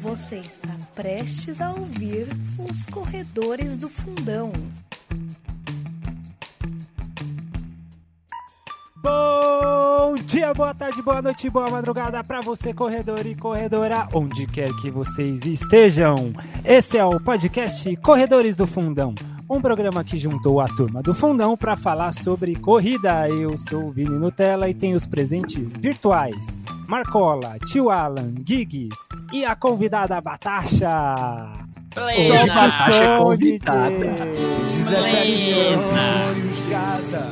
Você está prestes a ouvir os corredores do fundão. Bom dia, boa tarde, boa noite, boa madrugada para você, corredor e corredora, onde quer que vocês estejam. Esse é o podcast Corredores do Fundão, um programa que juntou a turma do Fundão para falar sobre corrida. Eu sou o Vini Nutella e tenho os presentes virtuais: Marcola, Tio Alan, Giggs e a convidada Batasha. Plena. Só é passou convidada. de- 17 anos.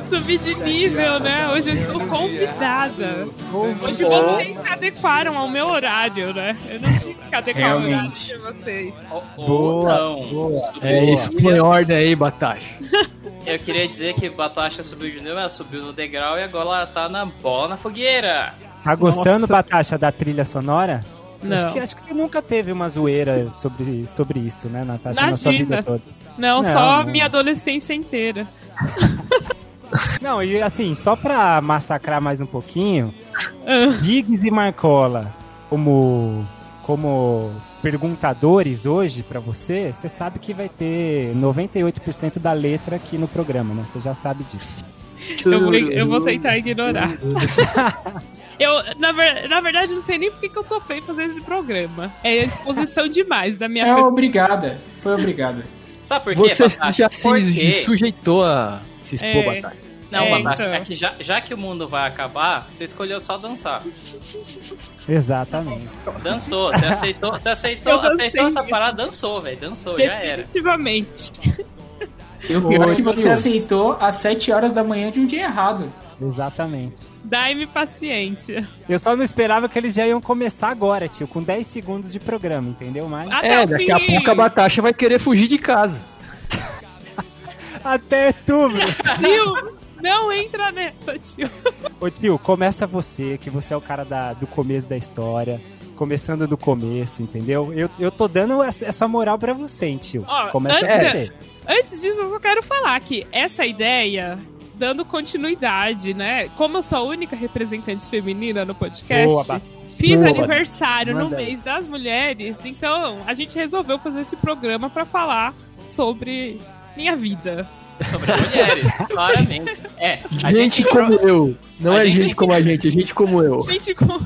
Subi de nível, né? Hoje eu estou convidada. Hoje vocês se adequaram ao meu horário, né? Eu não tive que adequar ao horário de vocês. Boa, não. boa. É isso, põe ordem aí, Batasha. Eu queria dizer que Batasha subiu de novo, ela subiu no degrau e agora ela tá na bola na fogueira. Tá gostando, Nossa. Batasha, da trilha sonora? Não. Acho que, acho que você nunca teve uma zoeira sobre, sobre isso, né, Natasha, na sua Imagina. vida toda. Não, Não, só não. minha adolescência inteira. Não, e assim, só pra massacrar mais um pouquinho, Ah, Giggs e Marcola, como, como perguntadores hoje pra você, você sabe que vai ter 98% da letra aqui no programa, né? Você já sabe disso. Eu vou, eu vou tentar ignorar. Eu, na, ver- na verdade, não sei nem por que eu topei fazer esse programa. É exposição demais da minha É pessoa. obrigada. Foi obrigada. Sabe por quê, Você Batasha? já se quê? sujeitou a se expor, É. Batasha. Não, É, Batasha, então. é que já, já que o mundo vai acabar, você escolheu só dançar. Exatamente. Dançou, você aceitou, você aceitou, aceitou essa parada, dançou, velho, dançou, já era. Definitivamente. E o pior é que você tio. aceitou às 7 horas da manhã de um dia errado. Exatamente. Dai-me paciência. Eu só não esperava que eles já iam começar agora, tio, com 10 segundos de programa, entendeu? Mas Até É, daqui a pouco a Batasha vai querer fugir de casa. até outubro. Tio, não entra nessa, tio. Ô tio, começa você, que você é o cara da- do começo da história. Começando do começo, entendeu? Eu, eu tô dando essa moral pra você, hein, tio. Ó, Começa antes- você. Antes disso, eu só quero falar que essa ideia, dando continuidade, né? Como eu sou a única representante feminina no podcast, Boa, Ba- fiz Boa. aniversário no Manda aí. mês das mulheres, então a gente resolveu fazer esse programa pra falar sobre minha vida. Sobre as mulheres, claramente. É, a Gente, gente, como eu. Não a é gente- gente como a gente, é gente como eu. Gente, como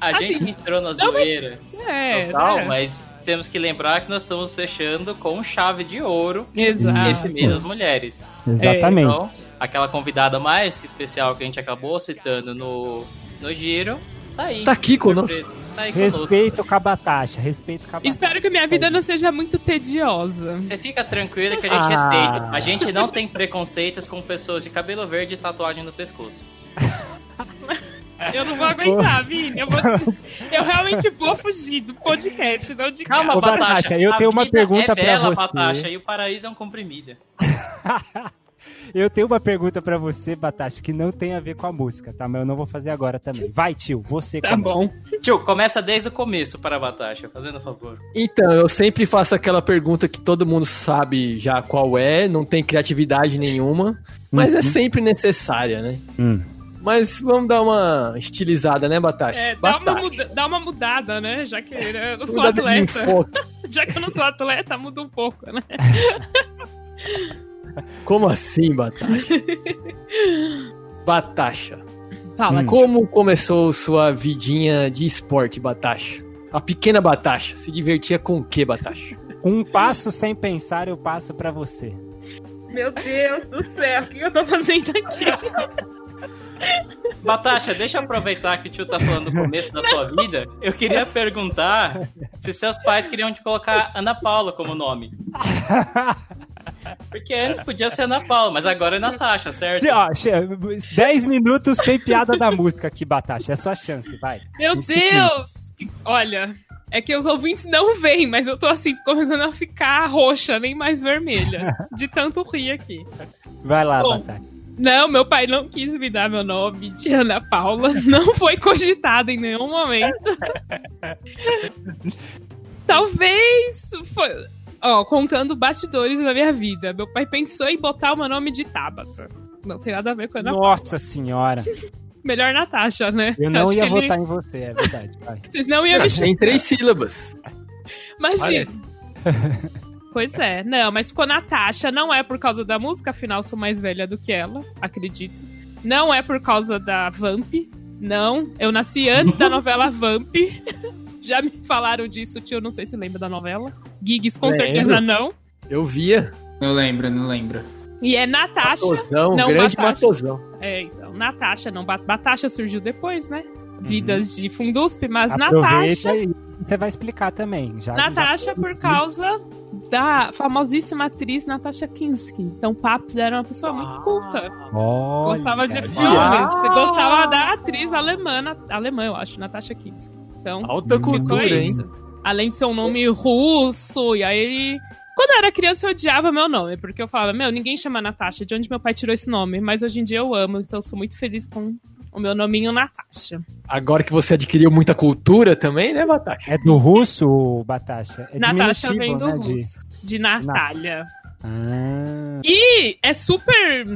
a gente assim, entrou na zoeira é, total, né? mas temos que lembrar que nós estamos fechando com chave de ouro Exato. esse mês das mulheres. Exatamente. Então, aquela convidada mais que especial que a gente acabou citando no, no giro, tá aí. Tá aqui conosco. Tá aí conosco. Respeito com a Batasha, respeito com a Batasha. Espero que minha vida não seja muito tediosa. Você fica tranquilo que a gente Ah. respeita. A gente não tem preconceitos com pessoas de cabelo verde e tatuagem no pescoço. Eu não vou aguentar, Vini. Eu, vou eu realmente vou fugir do podcast, não de Calma, Ô. Batasha. Batasha, eu tenho uma vida pergunta é pra bela, você. Batasha, e o paraíso é um comprimido. Eu tenho uma pergunta pra você, Batasha, que não tem a ver com a música, tá? Mas eu não vou fazer agora também. Vai, tio, você Tá começa. bom. Tio, começa desde o começo para a Batasha, fazendo um favor. Então, eu sempre faço aquela pergunta que todo mundo sabe já qual é, não tem criatividade nenhuma, mas é Uhum. sempre necessária, né? Hum. Mas vamos dar uma estilizada, né, Batasha? É, dá, uma muda- dá uma mudada, né? Já que eu não sou atleta. Já que eu não sou atleta, muda um pouco, né? Como assim, Batasha? Batasha. Fala, Hum. Como começou sua vidinha de esporte, Batasha? A pequena Batasha se divertia com o que, Batasha? Um passo sem pensar, eu passo pra você. Meu Deus do céu, o que eu tô fazendo aqui? Batasha, deixa eu aproveitar que o tio tá falando do começo da tua vida. Eu queria perguntar se seus pais queriam te colocar Ana Paula como nome. Porque antes podia ser Ana Paula, mas agora é Natasha, certo? Se, ó, che- 10 minutos sem piada da música aqui, Batasha. É sua chance, vai. Meu. Deus! Olha, é que os ouvintes não veem, mas eu tô assim, começando a ficar roxa, nem mais vermelha. De tanto rir aqui. Vai lá, Bom. Batasha. Não, meu pai não quis me dar meu nome de Ana Paula. Não foi cogitado em nenhum momento. Talvez foi. Ó, contando bastidores da minha vida. Meu pai pensou em botar o meu nome de Tabata. Não tem nada a ver com a Ana Nossa senhora. Melhor Natasha, né? Eu não Acho ia que ele- votar em você, é verdade. Vai. Vocês não iam me chamar. Em três sílabas. Imagina. Parece. Pois é, não, mas ficou Natasha, não é por causa da música, afinal sou mais velha do que ela, acredito. Não é por causa da Vamp, não. Eu nasci antes da novela Vamp. Já me falaram disso, tio, não sei se lembra da novela. Gigs com Lembro. certeza não. Eu via. Não lembro, não lembro. E é Natasha. Matosão, não, grande Batasha. matosão. É, então, Natasha, não. Ba- Batasha surgiu depois, né? Vidas de Fundusp, mas Aproveita Natasha. e você vai explicar também. Já, Natasha já- por causa da famosíssima atriz Natasha Kinski. Então, Paps era uma pessoa muito culta. Olha, Gostava de filmes. Você gostava da atriz alemã, alemã, eu acho, Natasha Kinski. Então, Alta ficou cultura, hein? Além de ser um nome russo, e aí. Quando eu era criança, eu odiava meu nome, porque eu falava, meu, ninguém chama Natasha, de onde meu pai tirou esse nome? Mas hoje em dia eu amo, então eu sou muito feliz com o meu nominho Natasha. Agora que você adquiriu muita cultura também, né, Batasha? É do russo, Batasha? É Natasha vem do né, de- russo, de Natália. Ah, E é super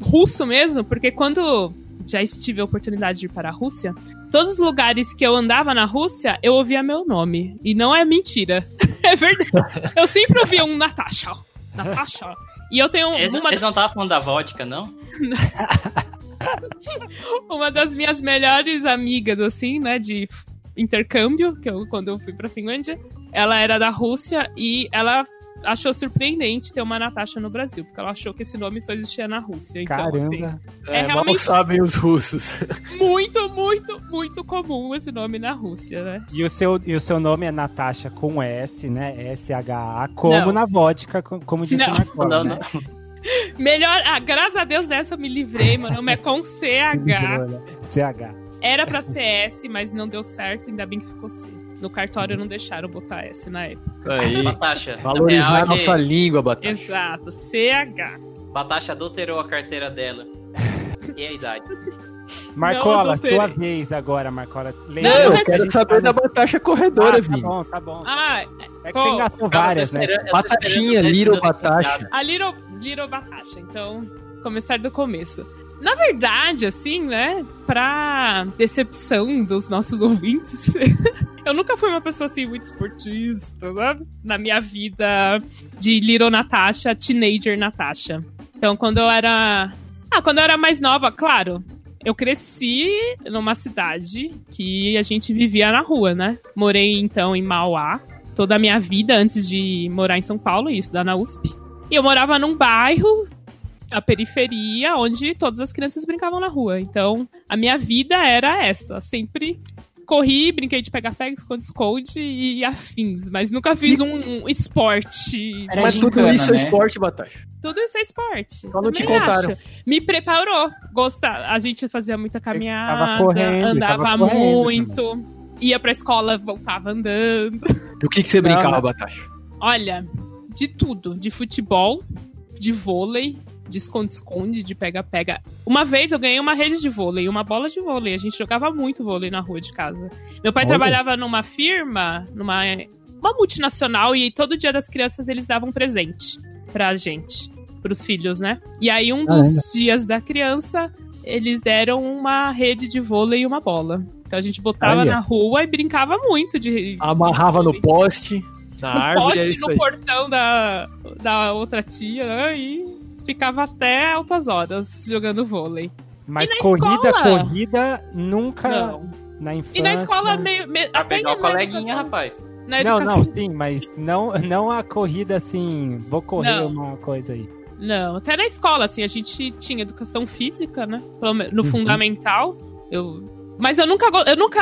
russo mesmo, porque quando já tive a oportunidade de ir para a Rússia, todos os lugares que eu andava na Rússia, eu ouvia meu nome. E não é mentira. É verdade. Eu sempre ouvia um Natasha. Natasha. E eu tenho Eles, uma, eles não estavam falando da vodka, não? uma das minhas melhores amigas, assim, né, de intercâmbio, que eu, quando eu fui pra Finlândia, ela era da Rússia e ela achou surpreendente ter uma Natasha no Brasil, porque ela achou que esse nome só existia na Rússia. Então, caramba. assim, É, É mal realmente- sabem os russos. muito, muito, muito comum esse nome na Rússia, né? E o, seu, e o seu nome é Natasha com S, né? S-H-A, como Não. na vodka, co- como disse Não. o Marcola, Não, né? não. Melhor, ah, graças a Deus dessa eu me livrei, meu nome é com Se CH. livrou, né? CH. Era pra ser S, mas não deu certo, ainda bem que ficou C. No cartório não deixaram botar S na época. Aí, Batasha. valorizar a é que nossa língua, Batasha. Exato, CH. Batasha adulterou a carteira dela. E a idade. Marcola, sua vez agora, Marcola. Lembra Não, eu quero saber da fala- Batasha corredora, Ah, tá Vini. bom, tá bom. Ah, É que pô, você engatou várias, né? Batatinha, Little Batasha. a Little, Little Batasha. Então, começar do começo. Na verdade, assim, né, pra decepção dos nossos ouvintes, eu nunca fui uma pessoa assim muito esportista, sabe? Na minha vida de Little Natasha, Teenager Natasha. Então, quando eu era. Ah, quando eu era mais nova, claro. Eu cresci numa cidade que a gente vivia na rua, né? Morei então em Mauá toda a minha vida antes de morar em São Paulo e estudar na USP. E eu morava num bairro, a periferia, onde todas as crianças brincavam na rua. Então, a minha vida era essa. Sempre corri, brinquei de pega-pega, esconde-esconde e afins. Mas nunca fiz um esporte. Era Mas tudo gincana, isso é né? esporte, Batasha. Tudo isso é esporte. Só não te Também contaram. acho. Me preparou. Gostar. A gente fazia muita caminhada, tava correndo, andava tava correndo muito. Ia pra escola, voltava andando. Do que, que você Não, brincava. Batasha? Olha, de tudo. De futebol, de vôlei, de esconde-esconde, de pega-pega. Uma vez eu ganhei uma rede de vôlei, uma bola de vôlei. A gente jogava muito vôlei na rua de casa. Meu pai Olha. trabalhava numa firma, numa uma multinacional, e todo dia das crianças eles davam presente pra gente, pros filhos, né? E aí, um dos dias da criança, eles deram uma rede de vôlei e uma bola. Então a gente botava Olha. na rua e brincava muito de. Amarrava no vôlei poste, na no árvore, é poste, isso no aí. portão da, da outra tia, né, e ficava até altas horas jogando vôlei. Mas corrida, escola? corrida, nunca Não. na infância. E na escola, meio, me, Pra até pegar o coleguinha, rapaz. Na Não, não, sim, mas não, não a corrida assim, vou correr Não. uma coisa aí. Não, até na escola, assim, a gente tinha educação física, né? No Uhum. fundamental. Eu... Mas eu nunca. Eu nunca.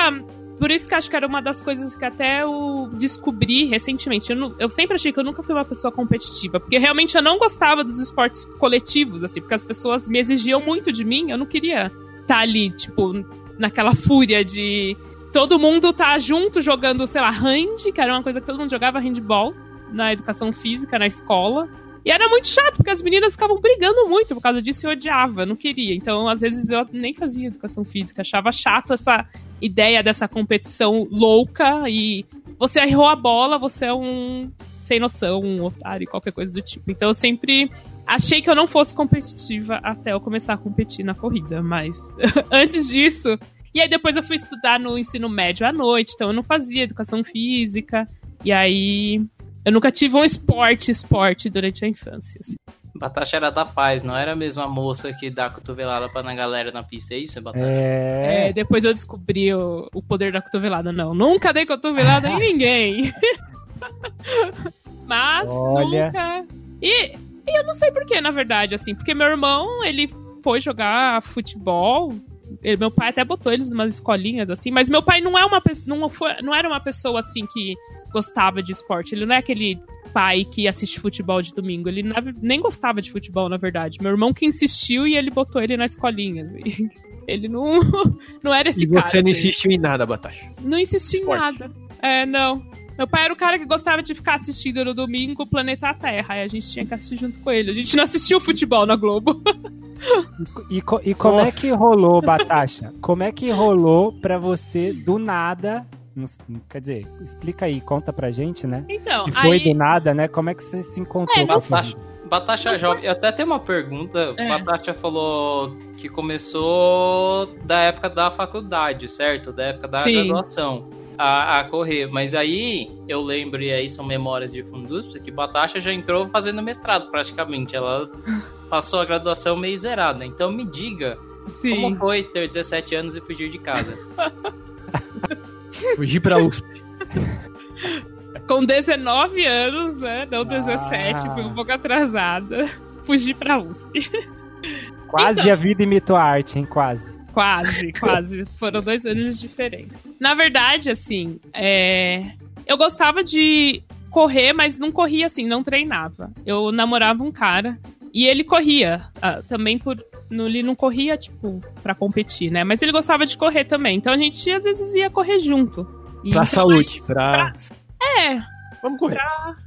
Por isso que acho que era uma das coisas que até eu descobri recentemente. Eu, nu- eu sempre achei que eu nunca fui uma pessoa competitiva. Porque realmente eu não gostava dos esportes coletivos, assim, porque as pessoas me exigiam muito de mim. Eu não queria estar ali, tipo, naquela fúria de. Todo mundo tá junto jogando, sei lá, hand, que era uma coisa que todo mundo jogava handball na educação física, na escola. E era muito chato, porque as meninas ficavam brigando muito por causa disso e eu odiava, não queria. Então, às vezes, eu nem fazia educação física, achava chato essa ideia dessa competição louca e você errou a bola, você é um sem noção, um otário, qualquer coisa do tipo. Então, eu sempre achei que eu não fosse competitiva até eu começar a competir na corrida, mas antes disso. E aí depois eu fui estudar no ensino médio à noite, então eu não fazia educação física. E aí eu nunca tive um esporte, esporte durante a infância. assim. Batasha era da paz, não era mesmo a moça que dá cotovelada pra na galera na pista, é isso, Batasha? É. É, depois eu descobri o, o poder da cotovelada. Não, nunca dei cotovelada em ninguém. Mas Olha. nunca. E, e eu não sei porquê, na verdade, assim, porque meu irmão, ele foi jogar futebol. Ele- meu pai até botou eles em umas escolinhas, assim, mas meu pai não é uma pessoa. Não, foi, não era uma pessoa assim que gostava de esporte. Ele não é aquele pai que assiste futebol de domingo. Ele na- nem gostava de futebol, na verdade. Meu irmão que insistiu e ele botou ele na escolinha. Ele não, não era esse E cara. você não assim. insistiu em nada, Batasha. Não insistiu em Esporte. nada. É, não. Meu pai era o cara que gostava de ficar assistindo no domingo o Planeta Terra. Aí a gente tinha que assistir junto com ele. A gente não assistiu futebol na Globo. E, co- e como é Nossa. que rolou, Batasha? Como é que rolou pra você, do nada... não Quer dizer, explica aí, conta pra gente, né? Então, Que foi aí. do nada, né? Como é que você se encontrou É, Batasha, Batasha Jovem, eu até tenho uma pergunta. É. Batasha falou que começou da época da faculdade, certo? Da época da Sim. graduação a, a correr. Mas aí eu lembro, e aí são memórias de Fundusp, que Batasha já entrou fazendo mestrado praticamente. Ela passou a graduação meio zerada. Então me diga, Sim. como foi ter 17 anos e fugir de casa? Fugir pra USP. Com 19 anos, né? Não 17, Ah. fui um pouco atrasada. Fugi pra USP. Quase a vida imitou a arte, hein? Quase. Quase, quase. Foram dois anos de diferença. Na verdade, assim, é... eu gostava de correr, mas não corria assim, não treinava. Eu namorava um cara e ele corria ah, também por. No- Ele não corria, tipo, pra competir, né? Mas ele gostava de correr também. Então a gente às vezes ia correr junto. E Pra então, saúde, pra... É, Vamos correr.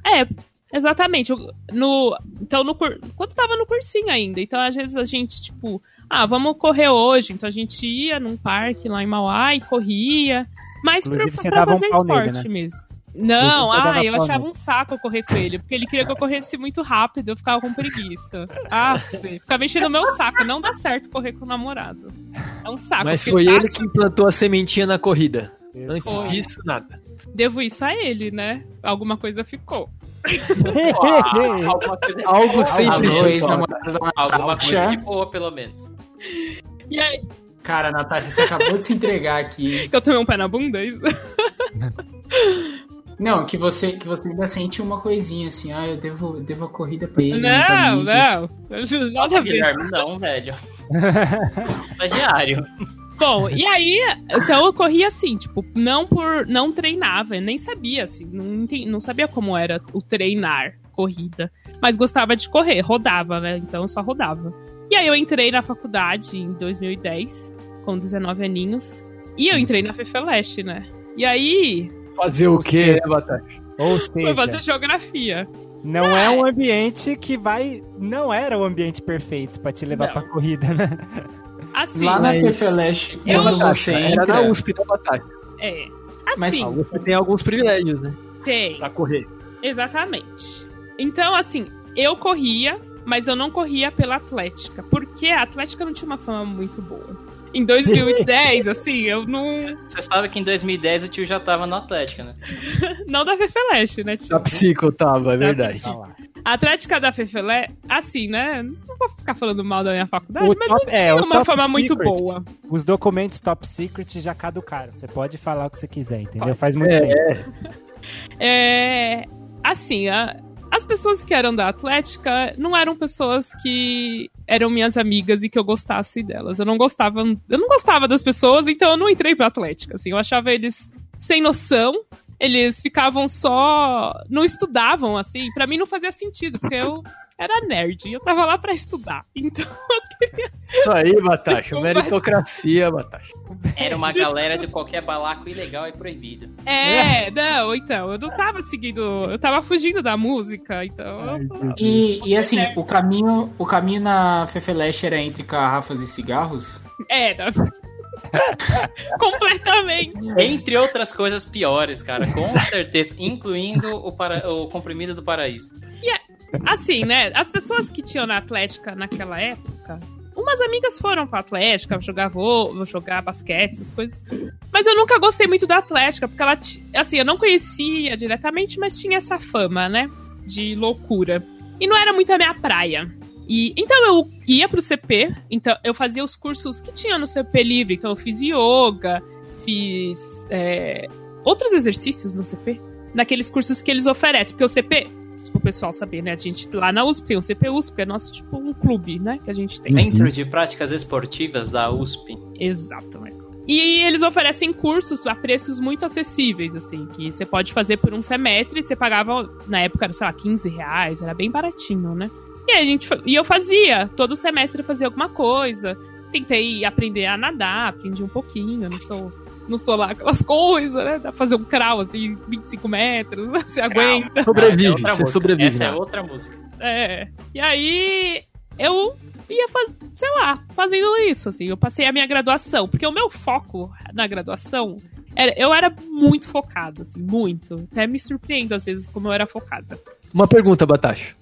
é, exatamente. No, então, no, cur- quando tava no cursinho ainda, então às vezes a gente, tipo, ah, vamos correr hoje. Então a gente ia num parque lá em Mauá e corria. Mas pra, Inclusive, você pra dava um fazer pau nele, esporte né? mesmo. Não, ah, eu achava um saco correr com ele, porque ele queria que eu corresse muito rápido, eu ficava com preguiça. Ah, ficava enchendo o meu saco, não dá certo correr com o namorado. É um saco. Mas foi ele que implantou a sementinha na corrida. Antes Foi. disso, nada. Devo isso a ele, né? Alguma coisa ficou. Coisa, Algo sempre da alguma coisa de boa, pelo menos. E aí, Cara, Natasha, você acabou de se entregar aqui. que eu tomei um pé na bunda? é isso? Não, que você, que você ainda sente uma coisinha assim, ah, eu devo, devo a corrida pra ele. Não, não. Nada a Nossa. Guilherme, não, velho. Estagiário. Bom, e aí, então eu corria assim, tipo, não por. Não treinava, eu nem sabia, assim, não, não sabia como era o treinar corrida. Mas gostava de correr, rodava, né? Então eu só rodava. E aí eu entrei na faculdade em 2010, com 19 aninhos. E eu entrei na FEFELESH, né? E aí, Fazer o quê, né, Batasha? Ou seja, fazer geografia. não é um ambiente que vai. Não era o ambiente perfeito pra te levar Não. pra corrida, né? Assim, Lá na Mas- FEFELESH, Eu- quando você Era entra... na USP da Batasha. é. Mas- Assim, A USP tem alguns privilégios, né? tem. Pra correr. Exatamente. Então, assim, eu corria, mas eu não corria pela Atlética, porque a Atlética não tinha uma fama muito boa. Em 2010, assim, eu não. Você sabe que em 2010 o tio já tava no Atlético, né? Não da Fefeleste, né, tio? Da Psico tava, é verdade. A Atlética da Fefelé, assim, né? Não vou ficar falando mal da minha faculdade, O mas top- não é, tinha o uma top fama muito secret. boa. Os documentos top secret já caducaram. Você pode falar o que você quiser, entendeu? Pode. Faz muito É, tempo. É. Assim, a- as pessoas que eram da Atlética não eram pessoas que eram minhas amigas e que eu gostasse delas. Eu não gostava, eu não gostava das pessoas, então eu não entrei pra Atlética, assim. Eu achava eles sem noção. Eles ficavam só, não estudavam assim. Pra mim não fazia sentido, porque eu era nerd e eu tava lá pra estudar. Então, Isso aí, Batasha. Meritocracia, Batasha. Era uma Desculpa. galera de qualquer balaco ilegal e proibido. é, não, então, eu não tava seguindo, eu tava fugindo da música, então. Ai, Jesus. E, e assim, é. o caminho, o caminho na FEFELESH era entre garrafas e cigarros? Era. Completamente. Entre outras coisas piores, cara, com certeza. Incluindo o, para... o comprimido do paraíso. Assim, né? As pessoas que tinham na Atlética naquela época, umas amigas foram pra Atlética jogar voo, jogar basquete, essas coisas. Mas eu nunca gostei muito da Atlética, porque ela, assim, eu não conhecia diretamente, mas tinha essa fama, né? De loucura. E não era muito a minha praia. E, então eu ia pro CP, então eu fazia os cursos que tinha no CP livre. Então eu fiz yoga, fiz é, outros exercícios no CP, naqueles cursos que eles oferecem. Porque o CP, pro pessoal saber, né? A gente lá na USP tem o CP USP, que é nosso tipo um clube, né? Que a gente tem. Centro de Práticas Esportivas da USP. Exato, Michael. E eles oferecem cursos a preços muito acessíveis, assim, que você pode fazer por um semestre, você pagava, na época, era, sei lá, 15 reais, era bem baratinho, né? E aí a gente, e eu fazia, todo semestre eu fazia alguma coisa, tentei aprender a nadar, aprendi um pouquinho, não sou, não sou lá aquelas coisas, né? Dá pra fazer um crawl, assim, 25 metros, você aguenta. Sobrevive, é você música. sobrevive, Essa é né? outra música. É. E aí eu ia fazer, sei lá, fazendo isso, assim. Eu passei a minha graduação, porque o meu foco na graduação era, eu era muito focada, assim, muito. Até me surpreendo às vezes como eu era focada. Uma pergunta, Batacha.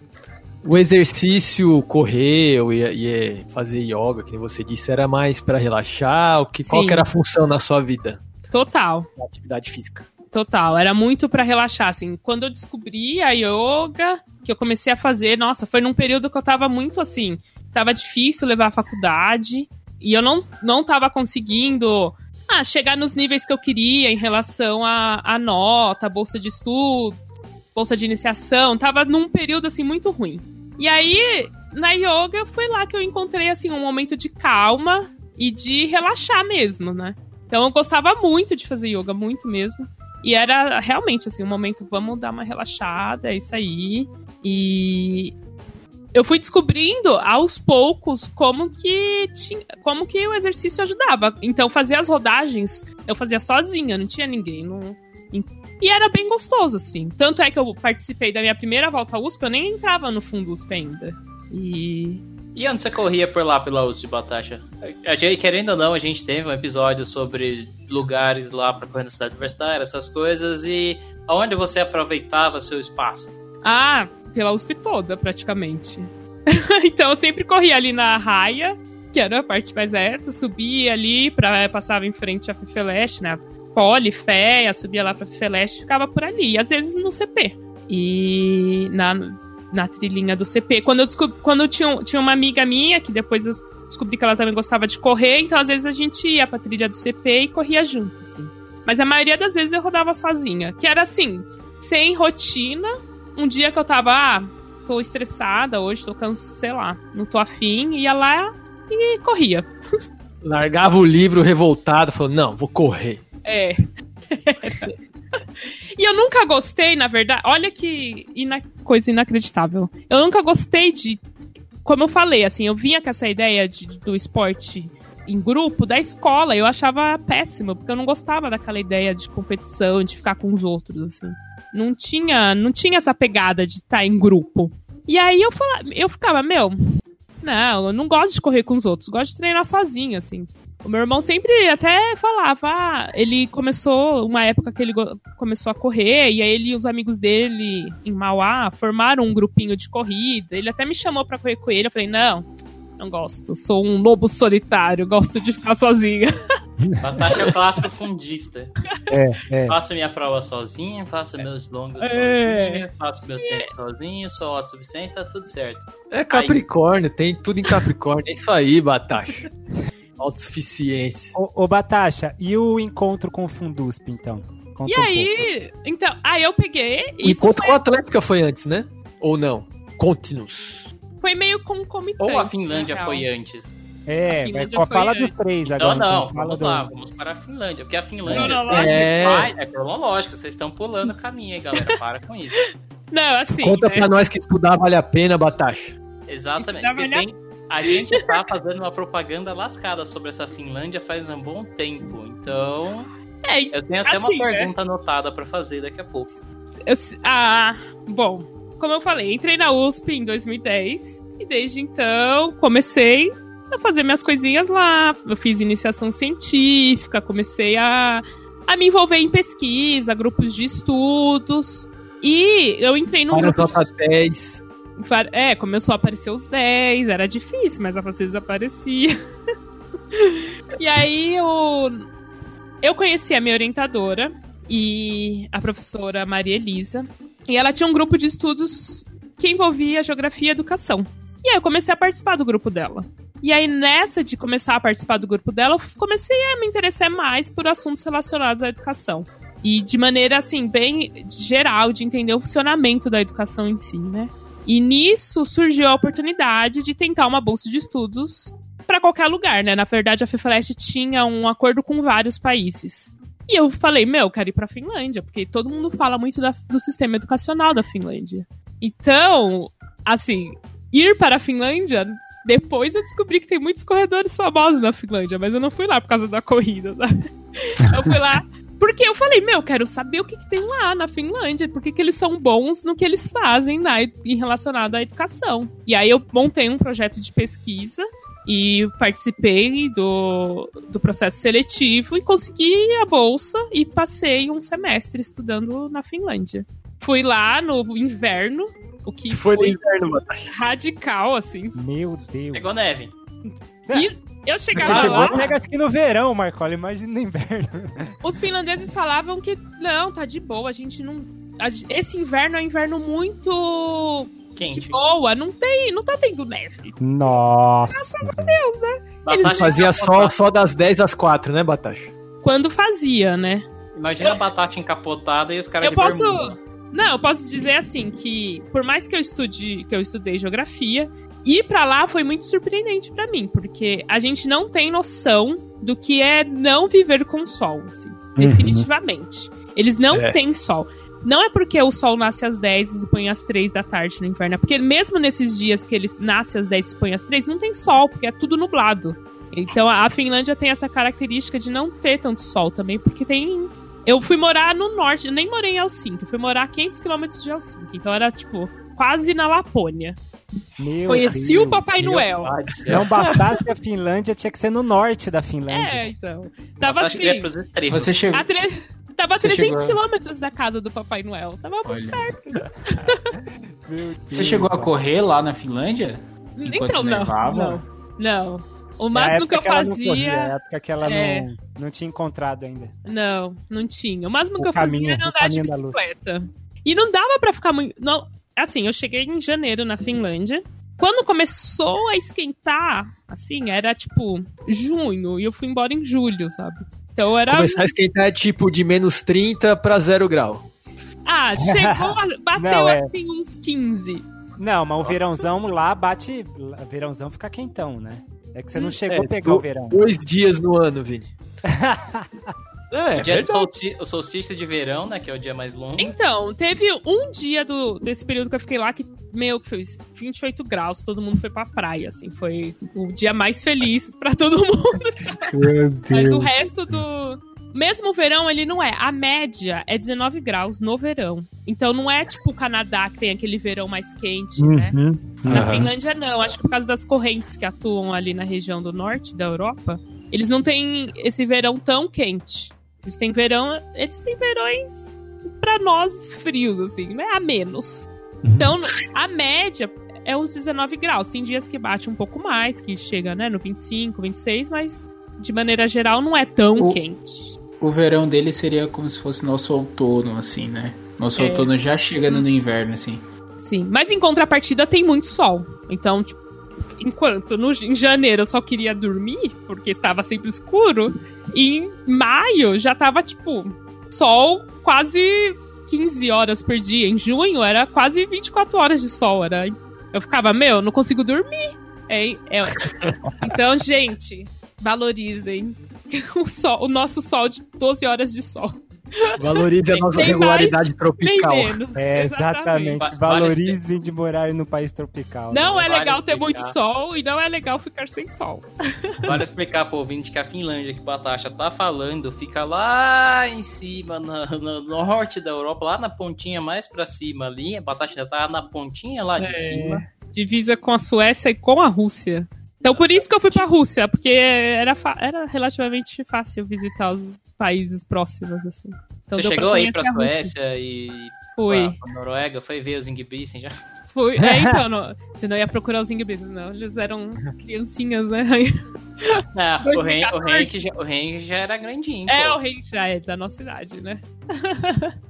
O exercício, correr ia fazer yoga, que você disse, era mais pra relaxar? O que, qual que era a função na sua vida? Total. da Atividade física. Total, era muito pra relaxar, assim. Quando eu descobri a yoga, que eu comecei a fazer, nossa, foi num período que eu tava muito assim, tava difícil levar a faculdade, e eu não, não tava conseguindo ah, chegar nos níveis que eu queria em relação à nota, bolsa de estudo, bolsa de iniciação, tava num período assim muito ruim. E aí, na yoga, foi lá que eu encontrei assim um momento de calma e de relaxar mesmo, né? Então eu gostava muito de fazer yoga, muito mesmo. E era realmente assim, um momento, vamos dar uma relaxada, é isso aí. E eu fui descobrindo aos poucos como que tinha, como que o exercício ajudava. Então fazer as rodagens, eu fazia sozinha, não tinha ninguém, não- e era bem gostoso assim. Tanto é que eu participei da minha primeira volta à USP, eu nem entrava no fundo USP ainda. E E onde você corria por lá pela USP, Batasha? A gente, querendo ou não, a gente teve um episódio sobre lugares lá pra correr na cidade universitária, essas coisas, e aonde você aproveitava seu espaço? Ah, pela USP toda, praticamente. então eu sempre corria ali na raia, que era a parte mais reta, subia ali, pra, passava em frente à Fifeleste, né? Poli, Féia, subia lá pra Fifeleste, ficava por ali. E às vezes no CP. E na, na trilhinha do CP. Quando eu, descobri, quando eu tinha, tinha uma amiga minha, que depois eu descobri que ela também gostava de correr, então às vezes a gente ia pra trilha do CP e corria junto, assim. Mas a maioria das vezes eu rodava sozinha. Que era assim, sem rotina, um dia que eu tava, ah, tô estressada hoje, tô cansada, sei lá, não tô afim, ia lá e corria. Largava o livro revoltado, falou, não, vou correr. É. e eu nunca gostei, na verdade, olha que ina- coisa inacreditável. Eu nunca gostei de. Como eu falei, assim, eu vinha com essa ideia de- do esporte em grupo da escola, eu achava péssimo, porque eu não gostava daquela ideia de competição, de ficar com os outros, assim. Não tinha, não tinha essa pegada de estar em grupo. E aí eu, fala- eu ficava, meu, não, eu não gosto de correr com os outros, gosto de treinar sozinho, assim. O meu irmão sempre até falava, ah, ele começou, uma época que ele começou a correr, e aí ele e os amigos dele em Mauá formaram um grupinho de corrida. Ele até me chamou pra correr com ele, eu falei, não, não gosto, sou um lobo solitário, gosto de ficar sozinha. Batasha é o clássico fundista. É, é. Faço minha prova sozinho, faço meus longos É. sozinho, faço meu tempo sozinho, sou autossuficiente, tá tudo certo. É Capricórnio, tem tudo em Capricórnio. É isso aí, Batacha. Autossuficiência. Ô, ô Batasha, e o encontro com o Fundusp, então? Conta E um pouco. aí, então, aí eu peguei, O encontro foi, com a Atlética foi antes, né? Ou não? Conte-nos. foi meio concomitante. Ou a Finlândia foi antes. É, a mas foi fala antes. dos três Não, agora. não, então, fala vamos do- lá, vamos para a Finlândia. Porque a Finlândia? É. vai- é cronológico, vocês estão pulando o caminho aí, galera. Para com isso. Não, assim, Conta né? pra nós que estudar vale a pena, Batacha. Exatamente. Porque tem, a gente tá fazendo uma propaganda lascada sobre essa Finlândia faz um bom tempo. Então, É, eu tenho até Assim, uma né? pergunta anotada pra fazer daqui a pouco. Eu, ah, bom, como eu falei, entrei na USP em 2010 e desde então comecei a fazer minhas coisinhas lá. Eu fiz iniciação científica, comecei a, a me envolver em pesquisa, grupos de estudos. E eu entrei num Várias grupo de nota 10. É, começou a aparecer os 10, era difícil, mas às vezes aparecia. e aí eu, eu conheci a minha orientadora e a professora Maria Elisa. E ela tinha um grupo de estudos que envolvia geografia e educação. E aí eu comecei a participar do grupo dela. E aí, nessa de começar a participar do grupo dela, eu comecei a me interessar mais por assuntos relacionados à educação. E de maneira, assim, bem geral, de entender o funcionamento da educação em si, né? E nisso surgiu a oportunidade de tentar uma bolsa de estudos para qualquer lugar, né? Na verdade, a FEFLEST tinha um acordo com vários países. E eu falei, meu, eu quero ir pra Finlândia, porque todo mundo fala muito da- do sistema educacional da Finlândia. Então, assim, ir para a Finlândia, depois eu descobri que tem muitos corredores famosos na Finlândia, mas eu não fui lá por causa da corrida, sabe? Eu fui lá porque eu falei, meu, eu quero saber o que, que tem lá na Finlândia, por que, eles são bons no que eles fazem na, em relacionado à educação. E aí eu montei um projeto de pesquisa e participei do, do processo seletivo e consegui a bolsa e passei um semestre estudando na Finlândia. Fui lá no inverno, o que Foi foi, no inverno, radical, assim. Meu Deus. Pegou neve. E eu Você chegava chegou lá, pega acho que no verão, Marcola, imagina no inverno. os finlandeses falavam que não, tá de boa, a gente não. a esse inverno é um inverno muito de Quente. boa, não tem, não tá tendo neve. Nossa. Deus, né? Batata Fazia sol só das 10 às 4, né, Batacha? Quando fazia, né? Imagina a batata encapotada e os caras Eu de posso- bermuda. Não, eu posso dizer assim que por mais que eu estude, que eu estudei geografia, ir pra lá foi muito surpreendente pra mim, porque a gente não tem noção do que é não viver com sol, assim, definitivamente. Eles não É. têm sol. Não é porque o sol nasce às 10 e se põe às 3 da tarde no inverno, é porque mesmo nesses dias que ele nasce às 10 e se põe às 3, não tem sol, porque é tudo nublado. Então a Finlândia tem essa característica de não ter tanto sol também, porque tem eu fui morar no norte, eu nem morei em Helsinki, eu fui morar a 500 quilômetros de Helsinki. Então era, tipo, quase na Lapônia. Meu Conheci Deus. o Papai Noel. do céu. Não bastasse a Finlândia, tinha que ser no norte da Finlândia. É, então. Tava assim. Você chegou. a tre... tava a Você 300 chegou- quilômetros da casa do Papai Noel. Tava muito Olha. perto. Meu Deus, Você chegou a correr lá na Finlândia? Enquanto então, não, não. Não. O É máximo que eu corria, fazia... é a época que ela É. não, não tinha encontrado ainda. Não, não tinha. O máximo O que eu fazia caminho- era o andar de bicicleta. E não dava pra ficar muito. Não, assim, eu cheguei em janeiro na Finlândia. Quando começou a esquentar, assim, era tipo junho, e eu fui embora em julho, sabe? Então era. Começar a esquentar é tipo de menos 30 pra 0 grau. Ah, chegou, a- bateu Não, é. assim uns 15. Não, mas o verãozão lá bate. O verãozão fica quentão, né? É que você não chegou É, a pegar do- o verão. Dois dias no ano, Vini. é, O dia verdade. solsti- o solstício de verão, né? Que é o dia mais longo. Então, teve um dia do, desse período que eu fiquei lá que, meu, que fez 28 graus, todo mundo foi pra praia, assim. Foi o dia mais feliz pra todo mundo. Meu Mas o resto do. Mesmo o verão, ele não é. A média é 19 graus no verão. Então não é tipo o Canadá que tem aquele verão mais quente, né? Uhum. Na. Finlândia, não. Acho que por causa das correntes que atuam ali na região do norte da Europa, eles não têm esse verão tão quente. Eles têm verão. Eles têm verões pra nós frios, assim, né? A menos. Então, a média é uns 19 graus. Tem dias que bate um pouco mais, que chega, né, no 25, 26, mas de maneira geral não é tão O- quente. O verão dele seria como se fosse nosso outono, assim, né? Nosso É. outono já chegando no inverno, assim. Sim. Mas em contrapartida tem muito sol. Então, tipo, enquanto no, em janeiro eu só queria dormir, porque estava sempre escuro, em maio já tava, tipo, sol quase 15 horas por dia. Em junho era quase 24 horas de sol. Era... Eu ficava, meu, não consigo dormir. É, é... Então, gente, valorizem o, sol, o nosso sol de 12 horas de sol. Valorize a nossa regularidade Nem tropical. menos. É, exatamente. Va- Valorizem de morar no país tropical. Não né? é Vale legal ter muito explicar. sol e não é legal ficar sem sol. Para explicar pro ouvinte que a Finlândia, que o Batasha tá falando, fica lá em cima, na- no, norte da Europa, lá na pontinha mais pra cima ali. A Batasha já tá na pontinha lá de É. cima. Divisa com a Suécia e com a Rússia. Então por isso que eu fui pra Rússia, porque era, era relativamente fácil visitar os países próximos, assim. Então Você chegou aí pra. Suécia e Fui. pra, pra Noruega, foi ver os Ingebrigtsen já? Fui. É, então, não, você não ia procurar os ingleses, não. Eles eram criancinhas, né? É, o, Hen, o, 2014. Henrique já, o Henrique já era grandinho. É, pô. o rei já é da nossa idade, né?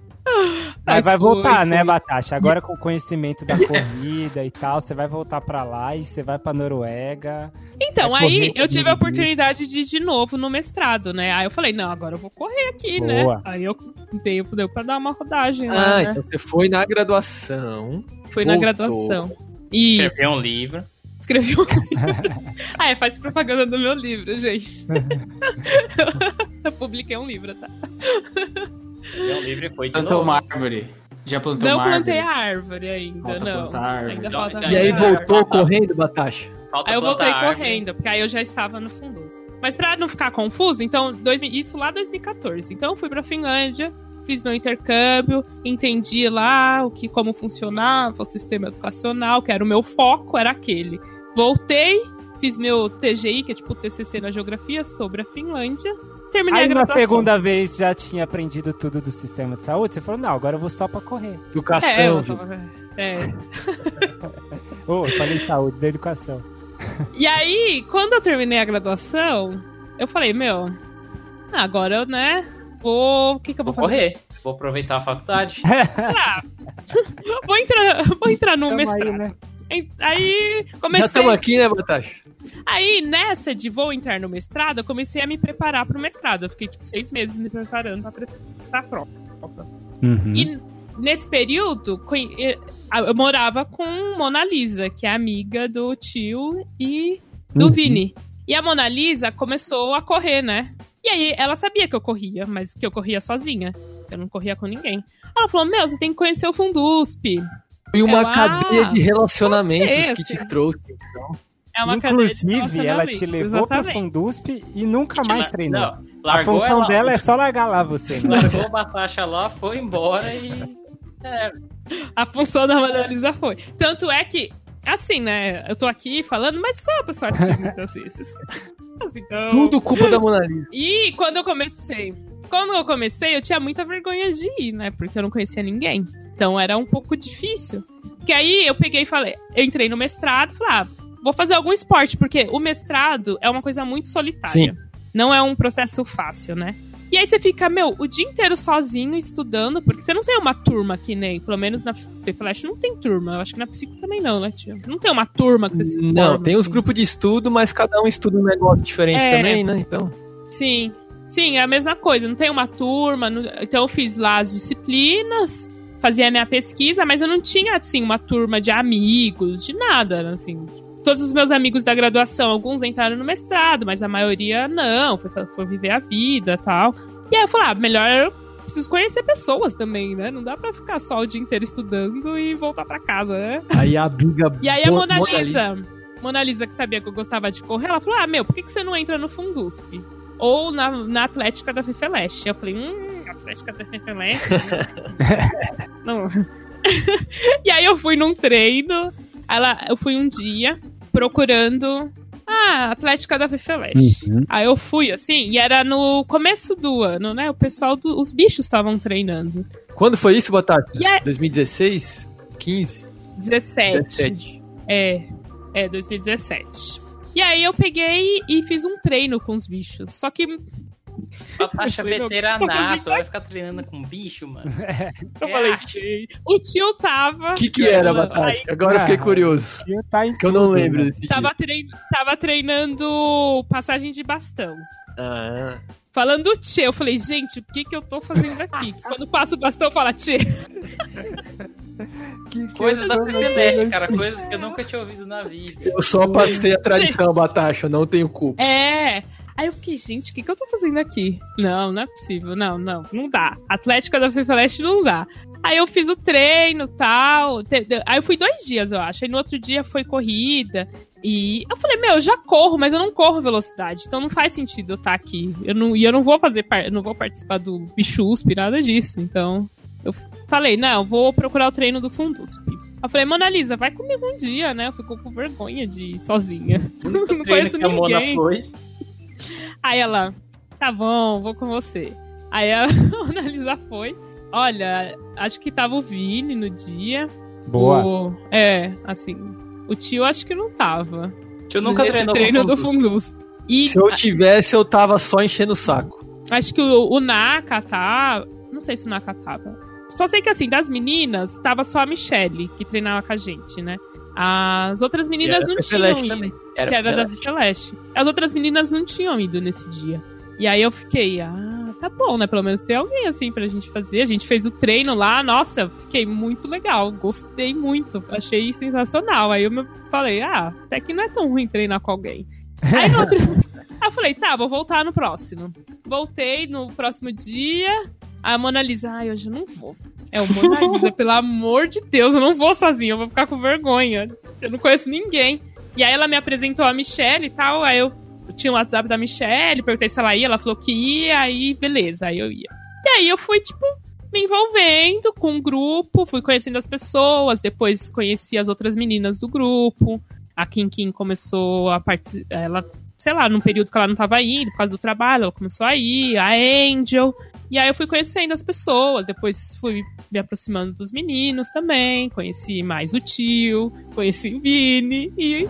Mas vai foi, voltar, né, foi. Batasha? Agora com o conhecimento da corrida e tal, você vai voltar pra lá e você vai pra Noruega. Então, Vai aí eu tive a oportunidade de ir de novo no mestrado, né? Aí eu falei, não, agora eu vou correr aqui, Boa. né? Aí eu dei, deu pra dar uma rodagem lá, Ah, né? então você foi na graduação. Foi na graduação. Isso, Escreveu um livro. escrevi um livro. ah, é, faz propaganda do meu livro, gente. eu publiquei um livro, tá? Escreveu um livro e foi de Plantou novo. uma árvore. Já plantou não uma árvore. plantei a árvore ainda, Falta não. árvore. Ainda falta então- E aí árvore. voltou correndo, Batasha? Falta Aí eu voltei árvore. correndo, porque aí eu já estava no Fundoso. Mas pra não ficar confuso, então, dois, isso lá 2014. Então eu fui pra Finlândia, fiz meu intercâmbio, entendi lá o que, como funcionava o sistema educacional, que era o meu foco, era aquele. Voltei, fiz meu TGI, que é tipo TCC na geografia, sobre a Finlândia. Terminei Aí a na graduação. segunda vez já tinha aprendido tudo do sistema de saúde, você falou, não, agora eu vou só pra correr. É, Educação, eu tava- é. Ô, eu falei saúde, da educação. E aí, quando eu terminei a graduação, eu falei, meu, agora eu, né, vou. O que, que eu Vou vou fazer? correr. Vou aproveitar a faculdade. Ah, vou entrar, vou entrar no Tamo mestrado. aí, né? Aí, aí Já comecei. estamos aqui, né, Batasha? Aí nessa de vou entrar no mestrado, eu comecei a me preparar pro mestrado. Eu fiquei tipo seis meses me preparando pra prestar a prova. Uhum. E nesse período, eu morava com Mona Lisa, que é amiga do tio e do Uhum. Vini. E a Mona Lisa começou a correr, né? E aí ela sabia que eu corria, mas que eu corria sozinha. Eu não corria com ninguém. Ela falou: Meu, você tem que conhecer o Fundusp. Foi uma Ela- cadeia de relacionamentos que te trouxe. É uma Inclusive, ela te levou pro exatamente. Fundusp e nunca mais Lar- treinou. Não, a função ela, dela é só largar lá você. Né? largou a Batasha lá, foi embora e. É, A função da Mona Lisa foi. Tanto é que, assim, né? Eu tô aqui falando, mas sou uma pessoa tímida às vezes. Assim, então... Tudo culpa da Mona Lisa. E quando eu comecei? Quando eu comecei, eu tinha muita vergonha de ir, né? Porque eu não conhecia ninguém. Então era um pouco difícil. Que aí eu peguei e falei, eu entrei no mestrado, falei, ah, vou fazer algum esporte, porque o mestrado é uma coisa muito solitária. Sim. Não é um processo fácil, né? E aí você fica, meu, o dia inteiro sozinho estudando, porque você não tem uma turma que nem, pelo menos na Flash não tem turma. Eu acho que na Psico também não, né, tio? Não tem uma turma que você se Não, forma, tem os assim. grupos de estudo, mas cada um estuda um negócio diferente É. também, né? Então. Sim, sim, é a mesma coisa. Não tem uma turma. não- Então eu fiz lá as disciplinas, fazia a minha pesquisa, mas eu não tinha, assim, uma turma de amigos, de nada, assim. Todos os meus amigos da graduação, alguns entraram no mestrado, mas a maioria não, foi, foi viver a vida tal. E aí eu falei, ah, melhor eu preciso conhecer pessoas também, né? Não dá pra ficar só o dia inteiro estudando e voltar pra casa, né? Aí a Biga. E aí a Mo- Mona Lisa, Mona Lisa, que sabia que eu gostava de correr, ela falou: Ah, meu, por que, que você não entra no Fundusp? Ou na, na Atlética da Fifeleste? Eu falei, hum, Atlética da Fifeleste? não. e aí eu fui num treino, ela, eu fui um dia procurando. Ah, Atlética da Fifeleste. Uhum. Aí eu fui, assim, e era no começo do ano, né? O pessoal, do, os bichos estavam treinando. Quando foi isso, Batata? Aí, 2016? 15? 17. 17. É, é 2017. E aí eu peguei e fiz um treino com os bichos. Só que Falei, meu, veteranaço, vai ficar treinando com bicho, mano. eu É, falei, "Gente, o tio tava. O que que era, Batata? Agora eu fiquei curioso. Tio tá em Que eu não lembro né? desse Tava, dia. trein, tava treinando passagem de bastão. Ah, Falando o tio, eu falei, gente, o que que eu tô fazendo aqui? Quando passa o bastão, fala. Que que Coisas da fazendo cara, coisas que eu nunca tinha ouvido na vida. eu só passei a tradição, Batata, eu não tenho culpa. É. Aí eu fiquei, gente, o que, que eu tô fazendo aqui? Não, não é possível. Não, não, não dá. Atlética da FIFA Leste não dá. Aí eu fiz o treino tal. Aí eu fui dois dias, eu acho. Aí no outro dia foi corrida. E eu falei, meu, eu já corro, mas eu não corro velocidade. Então não faz sentido eu estar aqui. Eu não, e eu não vou fazer eu não vou participar do Bichusp, nada disso. Então, eu falei, não, eu vou procurar o treino do Fundusp. Eu falei, Mona Lisa, vai comigo um dia, né? Eu fico com vergonha de ir sozinha. Não conheço que a Mona ninguém. foi. Aí ela, tá bom, vou com você. Aí a Mona Lisa foi. Olha, acho que tava o Vini no dia. Boa. O- é, assim, o tio acho que não tava. Tio nunca nesse treinou treino com do Fundus. Fundus. E Se eu tivesse, eu tava só enchendo o saco. acho que o, o Naka tá. Não sei se o Naka tava. Só sei que assim, das meninas, tava só a Michelle que treinava com a gente, né? As outras meninas não tinham ido. também. que era da Celeste. As outras meninas não tinham ido nesse dia. E aí eu fiquei, ah, tá bom, né? Pelo menos tem alguém assim pra gente fazer. A gente fez o treino lá, nossa, fiquei muito legal, gostei muito, achei sensacional. Aí eu me- falei, ah, até que não é tão ruim treinar com alguém. Aí no outro. Aí eu falei, tá, vou voltar no próximo. Voltei no próximo dia. A Mona Lisa, ai, hoje eu não vou. É o Mona Lisa, pelo amor de Deus, eu não vou sozinha, eu vou ficar com vergonha. Eu não conheço ninguém. E aí ela me apresentou a Michelle e tal, aí eu, tinha o WhatsApp da Michelle, perguntei se ela ia, ela falou que ia, aí beleza, aí eu ia. E aí eu fui, tipo, me envolvendo com o grupo, fui conhecendo as pessoas, depois conheci as outras meninas do grupo. A Kim Kim começou a participar, ela, sei lá, num período que ela não tava indo, por causa do trabalho, ela começou a ir, a Angel. E aí eu fui conhecendo as pessoas, depois fui me aproximando dos meninos também, conheci mais o tio, conheci o Vini e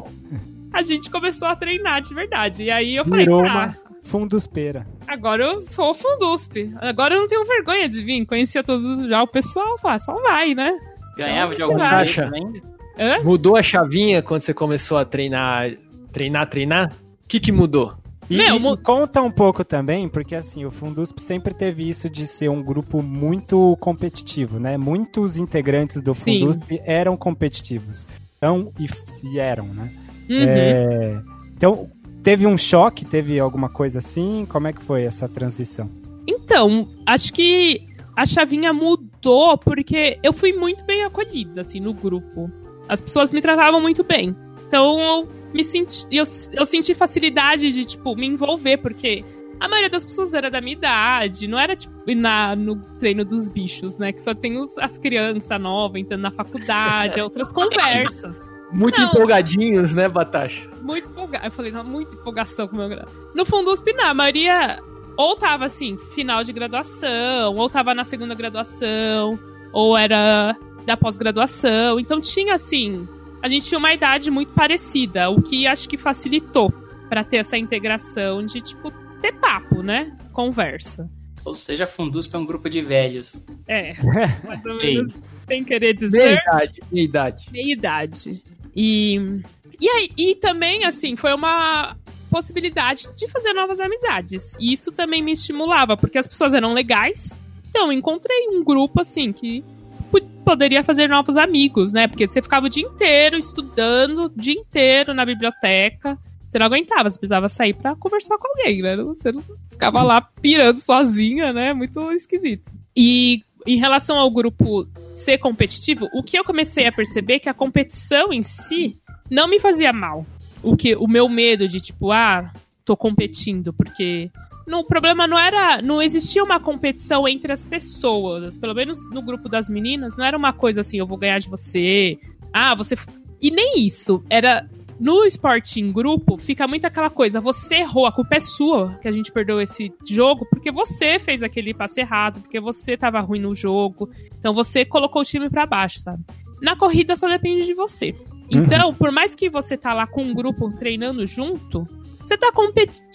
a gente começou a treinar de verdade. E aí eu falei, Virou tá, uma funduspeira. agora eu sou o Fundusp. Agora eu não tenho vergonha de vir, conhecia todos já o pessoal, falei, só vai, né? Ganhava de Então, algum vai. jeito ainda. Hã? Mudou a chavinha quando você começou a treinar, treinar, treinar? O que que mudou? E, Meu, e mo- conta um pouco também, porque assim, o Fundusp sempre teve isso de ser um grupo muito competitivo, né? Muitos integrantes do Sim. Fundusp eram competitivos. Então, e, e eram, né? Uhum. É, então, teve um choque, teve alguma coisa assim? Como é que foi essa transição? Então, acho que a chavinha mudou porque eu fui muito bem acolhida, assim, no grupo. As pessoas me tratavam muito bem. Então, eu me senti, eu, eu senti facilidade de, tipo, me envolver, porque a maioria das pessoas era da minha idade, não era, tipo, na, no treino dos bichos, né? Que só tem os- as crianças novas entrando na faculdade, outras conversas. Muito Não. empolgadinhos, né, Batacha? Muito empolgada. Eu falei, não, muita empolgação com o meu grado. No fundo, os a maioria ou tava assim, final de graduação, ou tava na segunda graduação, ou era da pós-graduação. Então tinha assim, a gente tinha uma idade muito parecida, o que acho que facilitou pra ter essa integração de tipo ter papo, né? Conversa. Ou seja, Fundusp é um grupo de velhos. É. Mais ou menos sem querer Meia dizer. idade, meia idade. meia idade. E, e, aí, e também, assim, foi uma possibilidade de fazer novas amizades. E isso também me estimulava, porque as pessoas eram legais. Então, eu encontrei um grupo, assim, que poderia fazer novos amigos, né? Porque você ficava o dia inteiro estudando, o dia inteiro na biblioteca. Você não aguentava, você precisava sair pra conversar com alguém, né? Você não ficava lá pirando sozinha, né? Muito esquisito. E em relação ao grupo ser competitivo, o que eu comecei a perceber é que a competição em si não me fazia mal. O que o meu medo de tipo, ah, tô competindo porque não, o problema não era, não existia uma competição entre as pessoas, pelo menos no grupo das meninas, não era uma coisa assim, eu vou ganhar de você. Ah, você e nem isso, era no esporte em grupo, fica muito aquela coisa, você errou, a culpa é sua que a gente perdeu esse jogo, porque você fez aquele passe errado, porque você tava ruim no jogo. Então você colocou o time pra baixo, sabe? Na corrida só depende de você. Então, por mais que você tá lá com um grupo treinando junto, você tá competindo.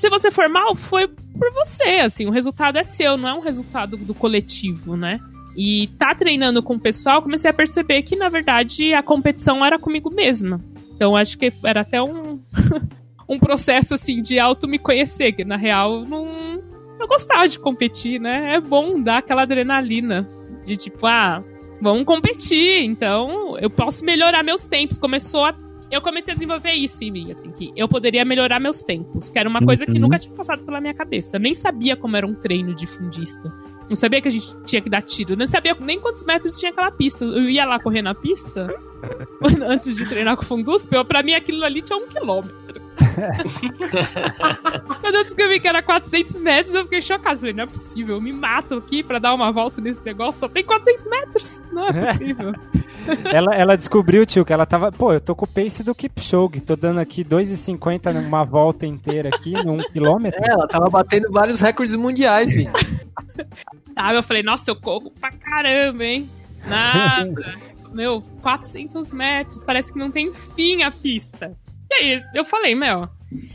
Se você for mal, foi por você, assim, o resultado é seu, não é um resultado do coletivo, né? E tá treinando com o pessoal, comecei a perceber que, na verdade, a competição era comigo mesma. Então, acho que era até um, um processo, assim, de auto me conhecer, que na real não, eu gostava de competir, né? É bom dar aquela adrenalina de tipo, ah, vamos competir, então eu posso melhorar meus tempos. Começou a. Eu comecei a desenvolver isso em mim, assim, que eu poderia melhorar meus tempos, que era uma coisa que Uhum. nunca tinha passado pela minha cabeça. Eu nem sabia como era um treino de fundista. Não sabia que a gente tinha que dar tiro. Não sabia nem quantos metros tinha aquela pista. Eu ia lá correr na pista antes de treinar com o Fundusp. Eu, pra mim aquilo ali tinha um quilômetro. Quando eu descobri que era 400 metros, eu fiquei chocado. Falei, não é possível, eu me mato aqui pra dar uma volta nesse negócio. Só tem 400 metros. Não é possível. ela, ela descobriu, tio, que ela tava. Pô, eu tô com o pace do Kipchoge, tô dando aqui 2,50 numa volta inteira aqui, num quilômetro. É, ela tava batendo vários recordes mundiais, filho. Sabe? Eu falei, nossa, eu corro pra caramba, hein? Nada. Meu, 400 metros, parece que não tem fim a pista. E aí eu falei, meu.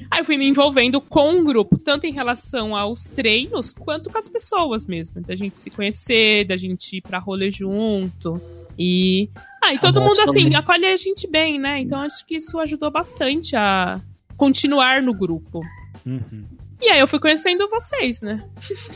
Aí eu fui me envolvendo com o grupo, tanto em relação aos treinos, quanto com as pessoas mesmo. Da gente se conhecer, da gente ir pra rolê junto. E. Ah, e é todo mundo assim, também. acolhe a gente bem, né? Então acho que isso ajudou bastante a continuar no grupo. Uhum. E aí eu fui conhecendo vocês, né?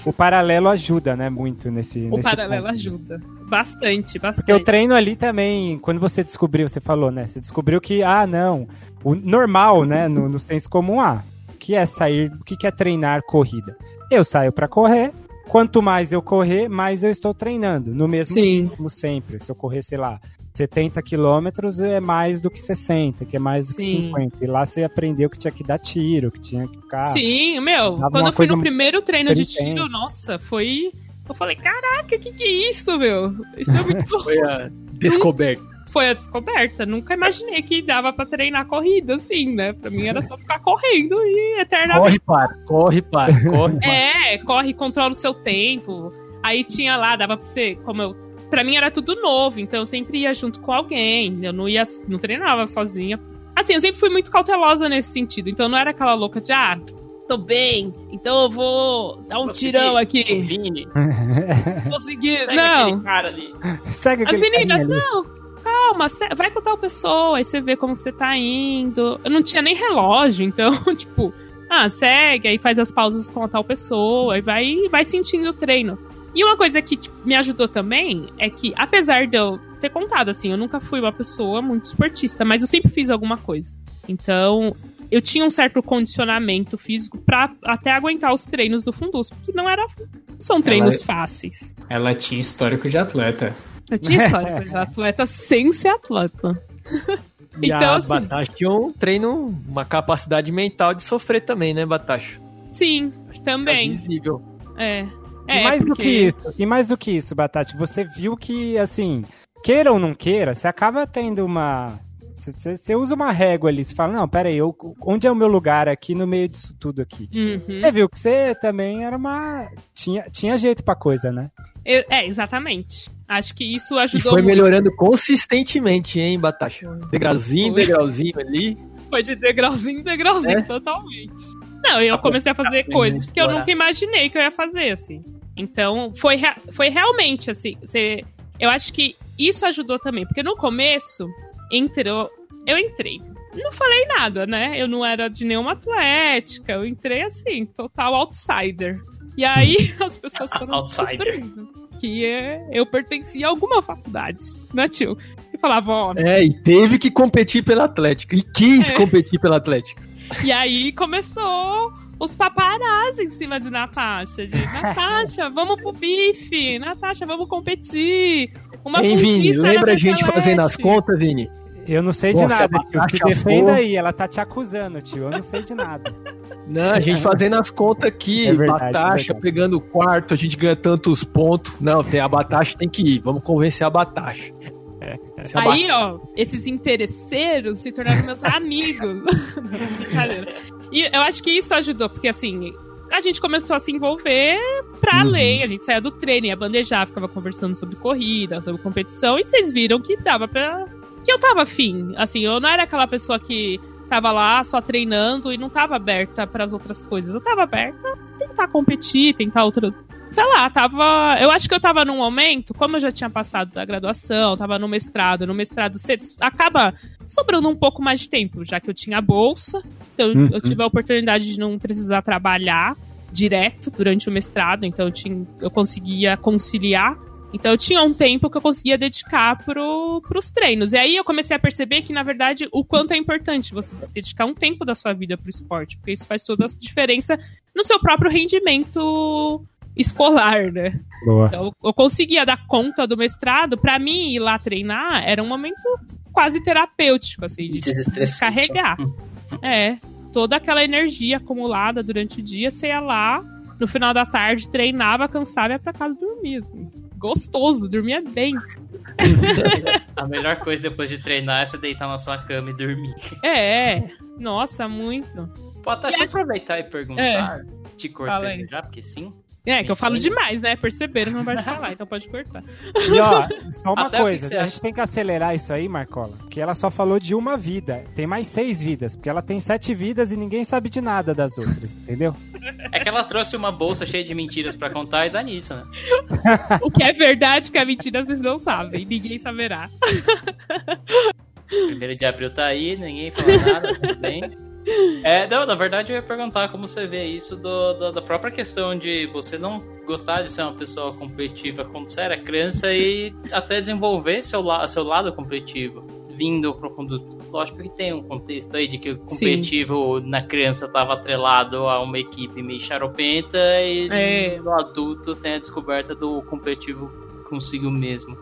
O paralelo ajuda, né, muito nesse O nesse paralelo ponto. ajuda. Bastante, bastante. Porque o treino ali também, quando você descobriu, você falou, né? Você descobriu que, ah, não, o normal, né, no, nos treinos comum, ah, o que é sair, o que é treinar corrida? Eu saio pra correr, quanto mais eu correr, mais eu estou treinando, no mesmo Sim. ritmo sempre. Se eu correr, sei lá, 70 quilômetros é mais do que 60, que é mais do que Sim. 50. E lá você aprendeu que tinha que dar tiro, que tinha que ficar... Sim, meu, quando eu fui no primeiro treino de tiro, nossa, foi. Eu falei, caraca, que que é isso, meu? Isso é muito bom. Foi a descoberta. Foi a descoberta. Nunca imaginei que dava pra treinar corrida assim, né? Pra mim era só ficar correndo e eternamente. Corre, para, corre, para, corre, para. É, corre, controla o seu tempo. Aí tinha lá, dava pra você, como eu. Pra mim era tudo novo, então eu sempre ia junto com alguém. Eu não ia, não treinava sozinha. Assim, eu sempre fui muito cautelosa nesse sentido. Então não era aquela louca de, ah, tô bem, então eu vou dar um Consegui. tirão aqui. Vini, Consegui. segue Não. aquele cara ali. Segue As meninas, não, calma, vai com tal pessoa, aí você vê como você tá indo. Eu não tinha nem relógio, então, tipo, ah, segue, aí faz as pausas com a tal pessoa, e vai, vai sentindo o treino. E uma coisa que tipo, me ajudou também é que, apesar de eu ter contado, assim, eu nunca fui uma pessoa muito esportista, mas eu sempre fiz alguma coisa. Então, eu tinha um certo condicionamento físico pra até aguentar os treinos do Fundus, porque não era. São treinos fáceis. Ela tinha histórico de atleta. Eu tinha história de atleta sem ser atleta. E Então, a assim- um treino, uma capacidade mental de sofrer também, né, Batacha? Sim, É também. visível. É. E É, mais do porque- que isso, e mais do que isso, Batati, você viu que, assim, queira ou não queira, você acaba tendo uma. Você, você usa uma régua ali, você fala, não, peraí, eu, onde é o meu lugar aqui no meio disso tudo aqui? Uhum. Você viu que você também era uma. Tinha, tinha jeito pra coisa, né? Eu- É, exatamente. Acho que isso E ajudou foi muito. melhorando consistentemente, hein, Batacha? Degrauzinho, degrauzinho ali. Foi de degrauzinho em degrauzinho, É? totalmente. Não, eu comecei a fazer aprendendo coisas que eu nunca imaginei que eu ia fazer, assim. Então, foi, rea- foi realmente, assim, você... Eu acho que isso ajudou também, porque no começo, entrou... Eu entrei. Não falei nada, né? Eu não era de nenhuma atlética, eu entrei, assim, total outsider. E aí, as pessoas foram Outsider. descobrindo que é, eu pertencia a alguma faculdade, né, tio? E falava, ó, É, e teve que competir pela Atlético. E quis É. competir pela Atlético. E aí começou os paparazzi em cima de Natasha. De Natasha, vamos pro bife. Natasha, vamos competir. Uma Hein, Vini? Lembra a gente Celeste. fazendo as contas, Vini? Eu não sei de Nossa, nada, tio. Se defenda aí, ela tá te acusando, tio. Eu não sei de nada. Não, a gente fazendo as contas aqui, É verdade, é Batacha verdade. pegando o quarto, a gente ganha tantos pontos. Não, tem a Batacha, tem que ir. Vamos convencer a Batacha. A Aí, ó, esses interesseiros se tornaram meus amigos. Brincadeira. E eu acho que isso ajudou, porque assim, a gente começou a se envolver pra Uhum. além. A gente saía do treino, ia bandejar, ficava conversando sobre corrida, sobre competição, e vocês viram que dava pra. que eu tava afim. Assim, eu não era aquela pessoa que tava lá só treinando e não tava aberta pras outras coisas. Eu tava aberta a tentar competir, tentar outra. Sei lá, tava. Eu acho que eu tava num momento, como eu já tinha passado da graduação, tava no mestrado, no mestrado você acaba sobrando um pouco mais de tempo, já que eu tinha bolsa, então Uhum. eu tive a oportunidade de não precisar trabalhar direto durante o mestrado, então eu, tinha, eu conseguia conciliar. Então eu tinha um tempo que eu conseguia dedicar pro, pros treinos. E aí eu comecei a perceber que, na verdade, o quanto é importante você dedicar um tempo da sua vida pro esporte, porque isso faz toda a diferença no seu próprio rendimento escolar, né? Boa. Então, eu conseguia dar conta do mestrado. Pra mim, ir lá treinar era um momento quase terapêutico, assim, de descarregar. É, toda aquela energia acumulada durante o dia, você ia lá, no final da tarde, treinava, cansava e ia pra casa dormir, assim. Gostoso, dormia bem. A melhor coisa depois de treinar é você deitar na sua cama e dormir. É, nossa, muito. Deixa eu aproveitar e perguntar. Te Fala aí. cortando já, porque sim. É, que eu falo demais, né? Perceberam que não pode falar, então pode cortar. E ó, só uma Até coisa, a gente tem que acelerar isso aí, Marcola, que ela só falou de uma vida. Tem mais seis vidas, porque ela tem sete vidas e ninguém sabe de nada das outras, entendeu? É que ela trouxe uma bolsa cheia de mentiras pra contar e dá nisso, né? O que é verdade, que é mentira, vocês não sabem. Ninguém saberá. Primeiro de abril tá aí, ninguém fala nada, tudo bem. É, não, na verdade eu ia perguntar como você vê isso do, do- da própria questão de você não gostar de ser uma pessoa competitiva quando você era criança e até desenvolver seu, la seu lado competitivo, vindo pro fundo. Lógico que tem um contexto aí de que o competitivo na criança estava atrelado a uma equipe meio charopenta e É. no adulto tem a descoberta do competitivo consigo mesmo.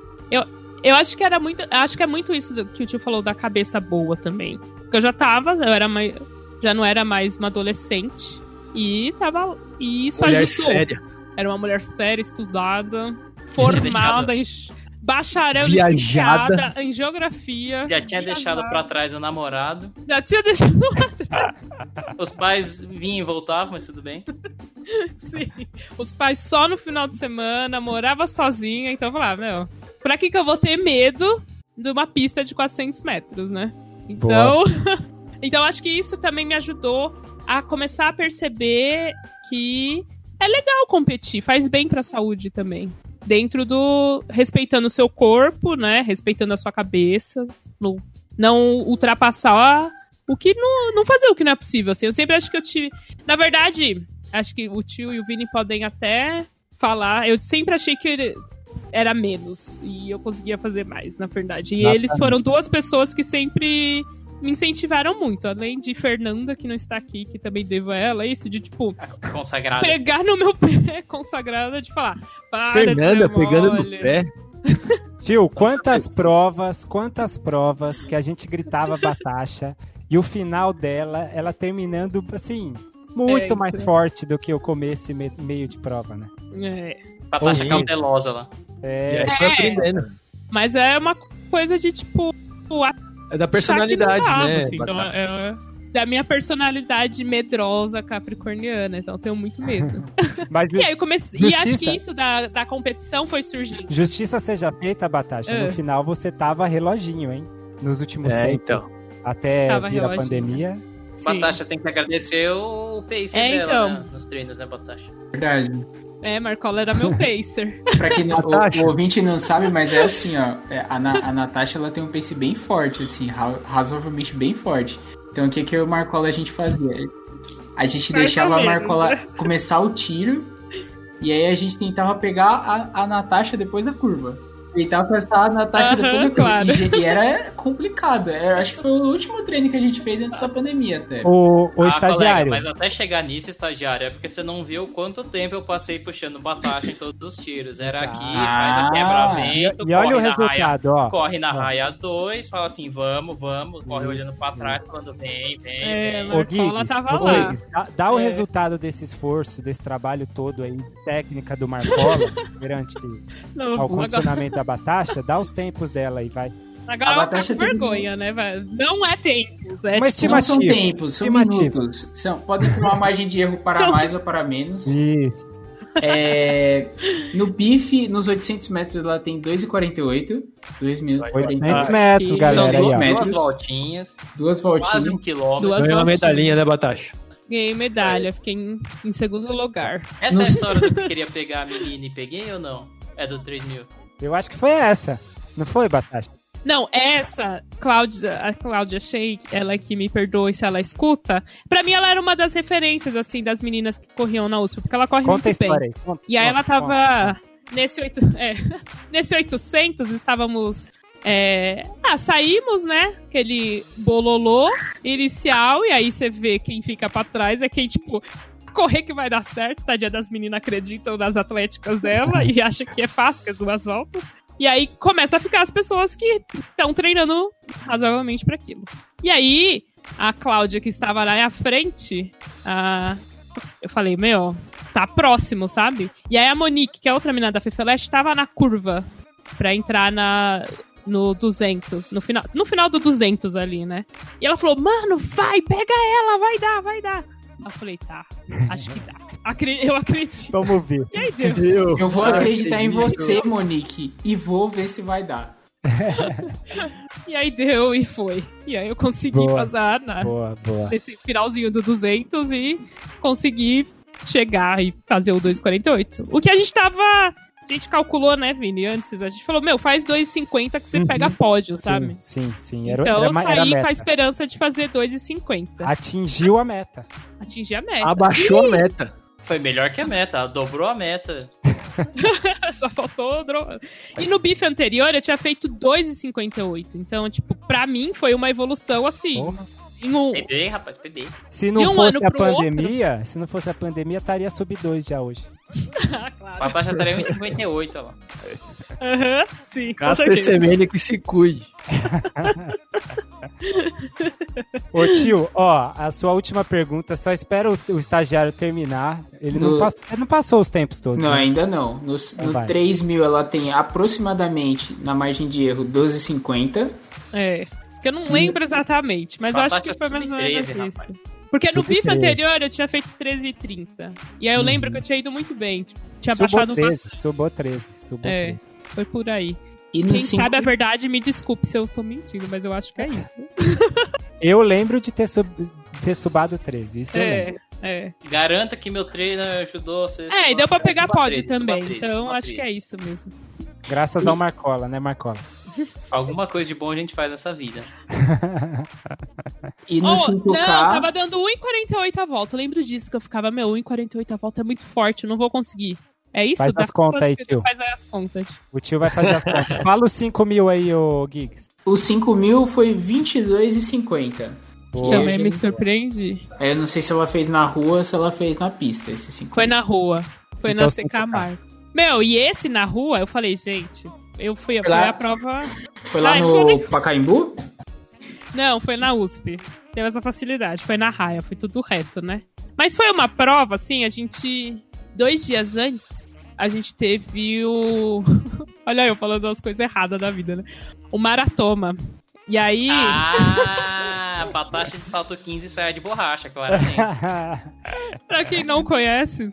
Eu acho que era muito. Acho que é muito isso do- que o tio falou da cabeça boa também. Porque eu já tava, eu era mais. Já não era mais uma adolescente. E tava. E isso Mulher ajudou. séria. Era uma mulher séria, estudada, formada, em bacharel Viajada. licenciada em geografia. Já tinha deixado pra trás o namorado. Já tinha deixado. Os pais vinham e voltavam, mas tudo bem. Sim. Os pais só no final de semana, morava sozinha, então eu falava, meu, pra que que eu vou ter medo de uma pista de 400 metros, né? Então, então acho que isso também me ajudou a começar a perceber que é legal competir, faz bem pra saúde também. Dentro do. respeitando o seu corpo, né? Respeitando a sua cabeça. no- não ultrapassar o que não, não fazer o que não é possível. Assim, eu sempre acho que eu tive. Na verdade, acho que o tio e o Vini podem até falar. Eu sempre achei que era menos e eu conseguia fazer mais, na verdade. E Exatamente. eles foram duas pessoas que sempre me incentivaram muito, além de Fernanda, que não está aqui, que também devo a ela, isso de tipo, Consagrado. pegar no meu pé consagrada de falar, para Fernanda pegando no mole." pé. Tio, quantas provas, quantas provas que a gente gritava Batasha e o final dela, ela terminando, assim, muito É, mais então. forte do que o começo e me- meio de prova, né? É. Passagem Sim. cautelosa lá. É, aí foi É. aprendendo. Mas é uma coisa de tipo, É da personalidade, dava, né? assim. Então, Batata? é, da minha personalidade medrosa capricorniana, então eu tenho muito medo. mas E aí eu comecei. E acho Justiça. que isso da, da competição foi surgindo. justiça seja feita, Batasha, É. no final você tava reloginho, hein? Nos últimos É, tempos, então. até Tava vir a pandemia. Sim. Batasha tem que agradecer o pacer É, dela então. né, nos treinos, né, Batasha? Verdade. É, Marcola era meu pacer. Pra quem não, o, o ouvinte não sabe, mas é assim, ó. é, a, Na- a Natasha ela tem um pace bem forte, assim, ra- razoavelmente bem forte. Então o que que eu e o Marcola a gente fazia? A gente Mais deixava a Marcola né? começar o tiro e aí a gente tentava pegar a, a Natasha depois da curva. Tentava testar a Natasha Aham, depois curva. claro. E, era complicado. Eu acho que foi o último treino que a gente fez antes da pandemia até. O, o Ah, estagiário. colega, mas até chegar nisso, estagiário, é porque você não viu quanto tempo eu passei puxando Batasha em todos os tiros. Era aqui, faz a Ah. E, e olha o na raia resultado, ó. corre na Ó. raia 2, fala assim, vamos, vamos, corre Isso. olhando pra trás, falando vem, vem, É, vem. Ô, Marcola Giggs, tava ô, lá. Giggs, dá, dá o É. resultado desse esforço, desse trabalho todo aí, técnica do Marcola, perante Não, ao agora, condicionamento da Batasha, dá os tempos dela aí, vai. agora A com tem- vergonha, né? Não é tempos, é Mas tipo, Não são Estimativa. tempos, são Estimativa. minutos. São, podem ter uma margem de erro para São- mais ou para menos. Isso. É, no bife, nos 800 metros, ela tem 2,48. 2 minutos e 800 40. metros, galera. São Aí, duas, ó. metros. duas voltinhas, Duas quase voltinhas. um quilômetro. Duas Ganhou uma medalhinha, né, Batasha? Ganhei medalha, fiquei em, em segundo lugar. Essa é a história do que queria pegar a menina e peguei ou não? É do 3000. Eu acho que foi essa. Não foi, Batasha? Não, essa, Cláudia, a Cláudia Shea, ela que me perdoe se ela escuta, pra mim ela era uma das referências, assim, das meninas que corriam na USP, porque ela corre Conta muito bem. aí. Conta, E aí ela conta, conta. tava nesse, oito, é, nesse 800, estávamos... é, ah, saímos, né? Aquele bololô inicial, e aí você vê quem fica pra trás é quem, tipo, correr que vai dar certo, tadinha das meninas acreditam nas atléticas dela e acha que é fácil, que é duas voltas. E aí começa a ficar as pessoas que estão treinando razoavelmente para aquilo. E aí, a Cláudia, que estava lá à frente, a... eu falei, meu, tá próximo, sabe? E aí a Monique, que é outra menina da Fefeleste, estava na curva pra entrar na no 200, no final, no final do 200 ali, né? E ela falou, mano, vai, pega ela, vai dar, vai dar. Eu falei, tá, acho que dá. Acre- eu acredito. Vamos ver. E aí deu. Eu, Eu vou acreditar em acredito. você, Monique, e vou ver se vai dar. E aí deu e foi. E aí eu consegui Boa. passar na, Boa, boa. nesse finalzinho do 200 e consegui chegar e fazer o 2,48. O que a gente tava. A gente calculou, né, Vini, antes. A gente falou, meu, faz 2,50 que você Uhum. pega pódio, sabe? Sim, sim, sim. Era, então era, eu ma- era saí com a esperança de fazer 2,50. Atingiu a meta. Atingir a meta. Abaixou a meta. Foi melhor que a meta, ela dobrou a meta. Só faltou. E no bife anterior eu tinha feito 2,58. Então, tipo, pra mim foi uma evolução assim. Porra. Em um... PB, rapaz, PB. Se não um fosse a pandemia, se não fosse a pandemia, estaria sub 2 já hoje. Claro. A taxa estaria em 58, ó lá. Aham, sim, com Casper. Semenya que se cuide. Ô tio, ó, a sua última pergunta, só espera o, o estagiário terminar. Ele não, No- passou, ele não passou os tempos todos. Não, né? ainda não. No, no vai. 3 mil ela tem aproximadamente, na margem de erro, 12,50. É. Que eu não lembro exatamente, mas eu acho que foi mais ou menos sub-13, isso. rapaz. Porque no 13. anterior eu tinha feito 13,30. E aí eu lembro que eu tinha ido muito bem. Tipo, tinha Subou baixado 13, bastante. subou 13, subou É, 13. foi por aí. E Quem 5 sabe a verdade, me desculpe se eu tô mentindo, mas eu acho que é isso. Eu lembro de ter, sub, ter subado 13, isso eu É, lembro. é. Garanta que meu treino ajudou você. É, e deu pra pegar suba pódio 13, suba também. 13, Então acho que é 13. isso mesmo. Graças ao Marcola, né, Marcola? Alguma coisa de bom a gente faz nessa vida. E no Oh, 5K. não, tava dando 1,48 a volta. Eu lembro disso, que eu ficava, meu, 1,48 a volta é muito forte, eu não vou conseguir. É isso? Faz Dá as contas aí, tio. Faz aí as contas. O tio vai fazer as contas. Fala os 5 mil aí, ô Giggs. O 5 mil foi 22,50. Boa. Também me surpreendi. Aí eu não sei se ela fez na rua ou se ela fez na pista, esse 5 Foi na rua. Foi Então, na CK. Mar. Meu, e esse na rua, eu falei, gente, eu fui foi Lá- a prova. Foi lá Ah, no foi Pacaembu? Não, foi na USP. Teve essa facilidade. Foi na raia, foi tudo reto, né? Mas foi uma prova, assim, a gente. Dois dias antes, a gente teve o. Olha eu falando as coisas erradas da vida, né? O maratoma. E aí. Ah, batata de salto 15 e saia de borracha, claramente. Pra quem não conhece,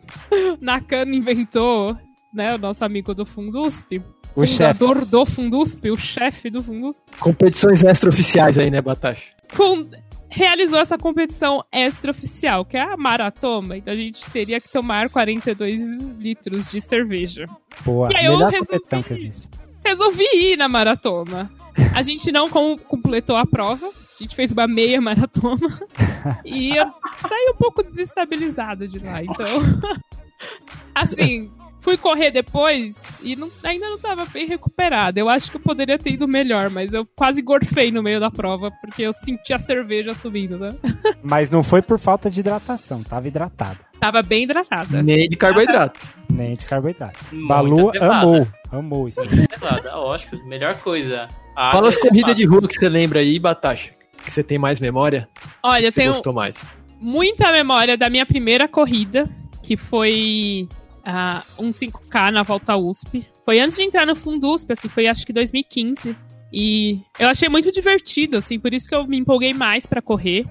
Nakano inventou, né, o nosso amigo do Fundusp. O chefe. fundador do Fundusp, o chefe do Fundusp. Competições extraoficiais aí, né, Batacha? com- realizou essa competição extraoficial, que é a maratoma. Então a gente teria que tomar 42 litros de cerveja. Boa. E aí eu Melhor resolvi- competição que existe. Resolvi ir na maratona. A gente não com- completou a prova. A gente fez uma meia maratona. E eu saí um pouco desestabilizada de lá. Então, assim, fui correr depois e não- ainda não tava bem recuperada. Eu acho que eu poderia ter ido melhor, mas eu quase gorfei no meio da prova, porque eu senti a cerveja subindo, né? Mas não foi por falta de hidratação, tava hidratada. Tava bem hidratada. Nem de carboidrato. Nem de carboidrato. Muita Balu cevada. amou. Amou isso. Cevada, lógico, melhor coisa. A Fala as corridas de rua que você lembra aí, Batacha. Que você tem mais memória? Olha, eu Você tenho gostou mais? muita memória da minha primeira corrida, que foi um 5K na volta USP. Foi antes de entrar no Fundusp, assim, foi acho que 2015. E eu achei muito divertido, assim, por isso que eu me empolguei mais pra correr.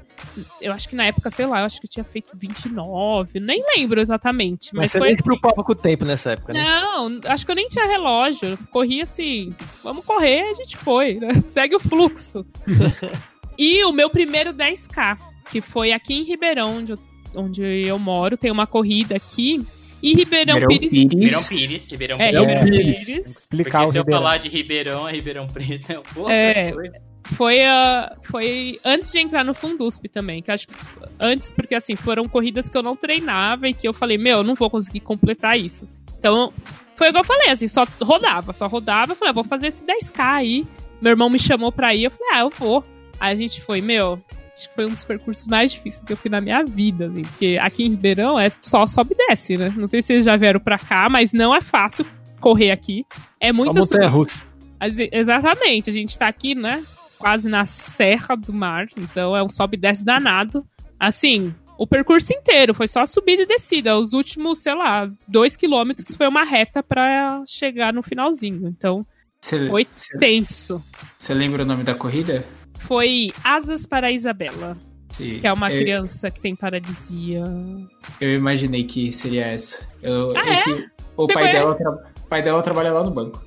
Eu acho que na época, sei lá, eu acho que eu tinha feito 29, nem lembro exatamente, Mas, mas, você foi nem se preocupava com o tempo nessa época, né? Não, acho que eu nem tinha relógio. Corri assim, vamos correr, a gente foi, né? Segue o fluxo. e o meu primeiro 10K, que foi aqui em Ribeirão, onde eu, onde eu moro, tem uma corrida aqui. E Ribeirão, Ribeirão Pires. Pires. Ribeirão Pires, Ribeirão É, Pires. Ribeirão Ribeirão Pires. Pires. Explicar Porque o se eu Ribeirão. falar de Ribeirão, é Ribeirão Preto. É outra É. coisa. Foi, ah, foi antes de entrar no Fundusp também, que acho que antes, porque assim, foram corridas que eu não treinava e que eu falei, meu, eu não vou conseguir completar isso. assim. Então, foi igual eu falei, assim, só rodava, só rodava, eu falei, eu vou fazer esse 10k aí. Meu irmão me chamou pra ir, eu falei, ah, eu vou. Aí a gente foi, meu, acho que foi um dos percursos mais difíceis que eu fui na minha vida, assim, porque aqui em Ribeirão é só sobe e desce, né? Não sei se vocês já vieram pra cá, mas não é fácil correr aqui. É Só muito montanha russa. As- Exatamente, a gente tá aqui, né? Quase na serra do mar, então é um sobe e desce danado. Assim, o percurso inteiro foi só subida e descida. Os últimos, sei lá, dois quilômetros foi uma reta pra chegar no finalzinho. Então Você foi tenso. você lembra o nome da corrida? Foi Asas para a Isabela. Sim. que é uma eu, criança que tem paralisia. Eu imaginei que seria essa. Eu, Ah, esse, O Você pai conhece? dela, tra- o pai dela trabalha lá no banco.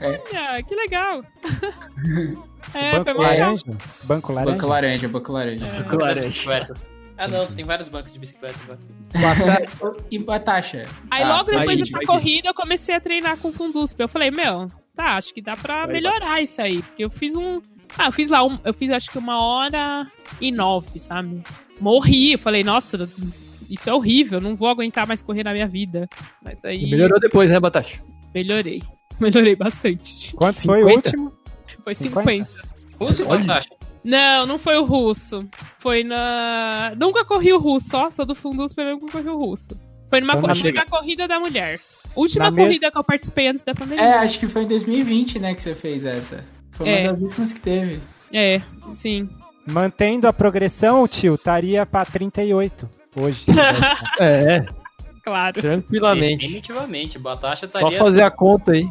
Olha, que legal. é, banco legal. laranja? Banco laranja? Banco laranja, banco laranja. É. Das Laranja. Ah, não, tem vários bancos de bicicleta agora. E a taxa? Aí Ah, logo depois dessa corrida eu comecei a treinar com Fundusp. Eu falei, meu, tá, acho que dá pra Vai, melhorar isso aí. Porque eu fiz um. Ah, eu fiz lá, um, eu fiz acho que uma hora e nove, sabe? Morri. Eu falei, nossa, isso é horrível, não vou aguentar mais correr na minha vida. Mas aí Melhorou depois, né, Batacha? melhorei. Melhorei bastante. Quanto foi o 50? último? Foi 50? 50. Russo Olha. Batacha? Não, não foi o russo. Foi na. Nunca corri o russo, ó. Sou do Fundusp, mas nunca corri o russo. Foi numa co- na foi chega. na corrida da mulher. Última Na me- corrida que eu participei antes da pandemia. É, acho que foi em 2020, né, que você fez essa. Foi uma É. das últimas que teve. É, sim. Mantendo a progressão, tio, estaria pra 38 hoje. É, Claro. tranquilamente. Definitivamente. Batacha Só estaria, fazer a conta aí.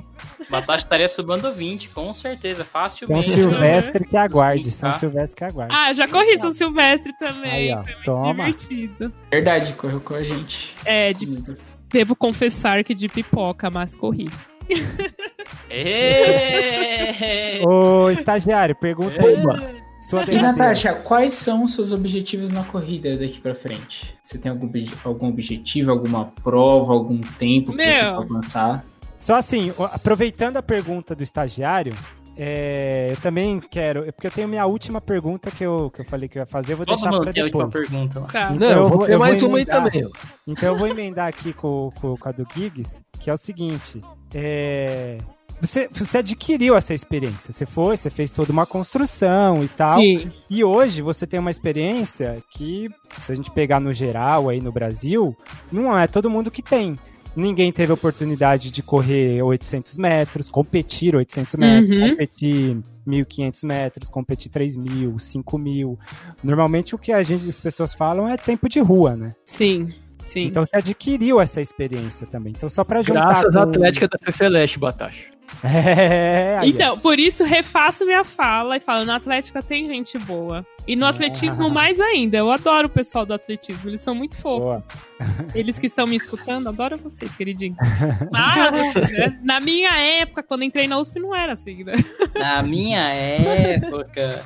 Batacha estaria subando 20, com certeza. São Facilmente. Silvestre que aguarde, Sim, São? Silvestre que aguarde. Ah, já corri São Silvestre também. Aí, ó, toma. divertido. Verdade, correu com a gente. É, de- devo confessar que de pipoca, mas corri. Ô, estagiário, pergunta aí, Oba. sua E. Natasha, quais são os seus objetivos na corrida daqui pra frente? Você tem algum, algum objetivo, alguma prova, algum tempo que Meu. você quer alcançar? Só assim, aproveitando a pergunta do estagiário, é, eu também quero, é porque eu tenho minha última pergunta que eu, que eu falei que eu ia fazer, eu vou Todo deixar para depois. pergunta. Então Não, eu vou ter eu vou mais uma aí emendar. também. Então eu vou emendar aqui com, com, com a do Giggs, que é o seguinte: é, você, você adquiriu essa experiência, você foi, você fez toda uma construção e tal. Sim. E hoje você tem uma experiência que, se a gente pegar no geral aí no Brasil, não é todo mundo que tem. Ninguém teve oportunidade de correr 800 metros, competir 800 metros, Uhum. competir 1.500 metros, competir 3.000, 5.000. Normalmente o que a gente, as pessoas falam é tempo de rua, né? Sim. Sim. Então você adquiriu essa experiência também. Então só pra juntar... Graças à com- Atlética da Fefeleste, Batacha. É. Então, por isso refaço minha fala e falo, no Atlético tem gente boa. E no atletismo mais ainda. Eu adoro o pessoal do atletismo, eles são muito fofos. Eles que estão me escutando, adoro vocês, queridinhos. Mas, né, na minha época, quando entrei na USP, não era assim, né? Na minha época.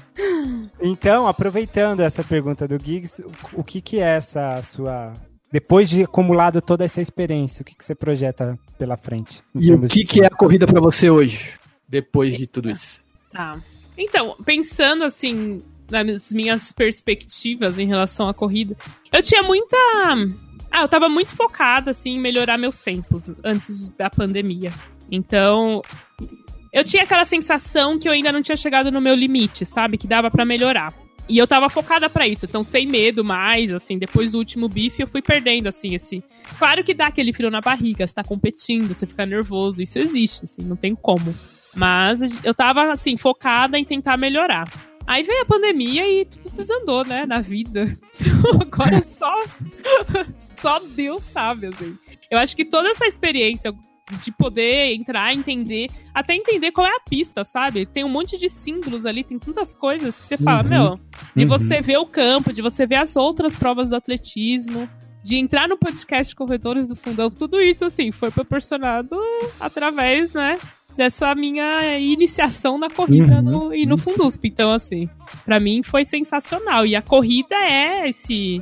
Então, aproveitando essa pergunta do Giggs, o, que que é essa sua... Depois de acumulado toda essa experiência, o que, que você projeta pela frente? E o que, de- que é a corrida pra você hoje? Depois de tudo isso. Tá. Então, pensando assim nas minhas perspectivas em relação à corrida, eu tinha muita. Ah, eu tava muito focada assim em melhorar meus tempos antes da pandemia. Então, eu tinha aquela sensação que eu ainda não tinha chegado no meu limite, sabe? Que dava pra melhorar. E eu tava focada pra isso, então sem medo mais, assim, depois do último bife eu fui perdendo, assim, esse... Claro que dá aquele frio na barriga, você tá competindo, você fica nervoso, isso existe, assim, não tem como. Mas eu tava, assim, focada em tentar melhorar. Aí veio a pandemia e tudo desandou, né, na vida. Agora só, só Deus sabe, assim. Eu acho que toda essa experiência de poder entrar, entender, até entender qual é a pista, sabe? Tem um monte de símbolos ali, tem tantas coisas que você fala, Uhum. meu, de Uhum. você ver o campo, de você ver as outras provas do atletismo, de entrar no podcast Corredores do Fundão, tudo isso, assim, foi proporcionado através, né, dessa minha iniciação na corrida Uhum. no- e no Fundusp. Então, assim, pra mim foi sensacional. E a corrida é esse...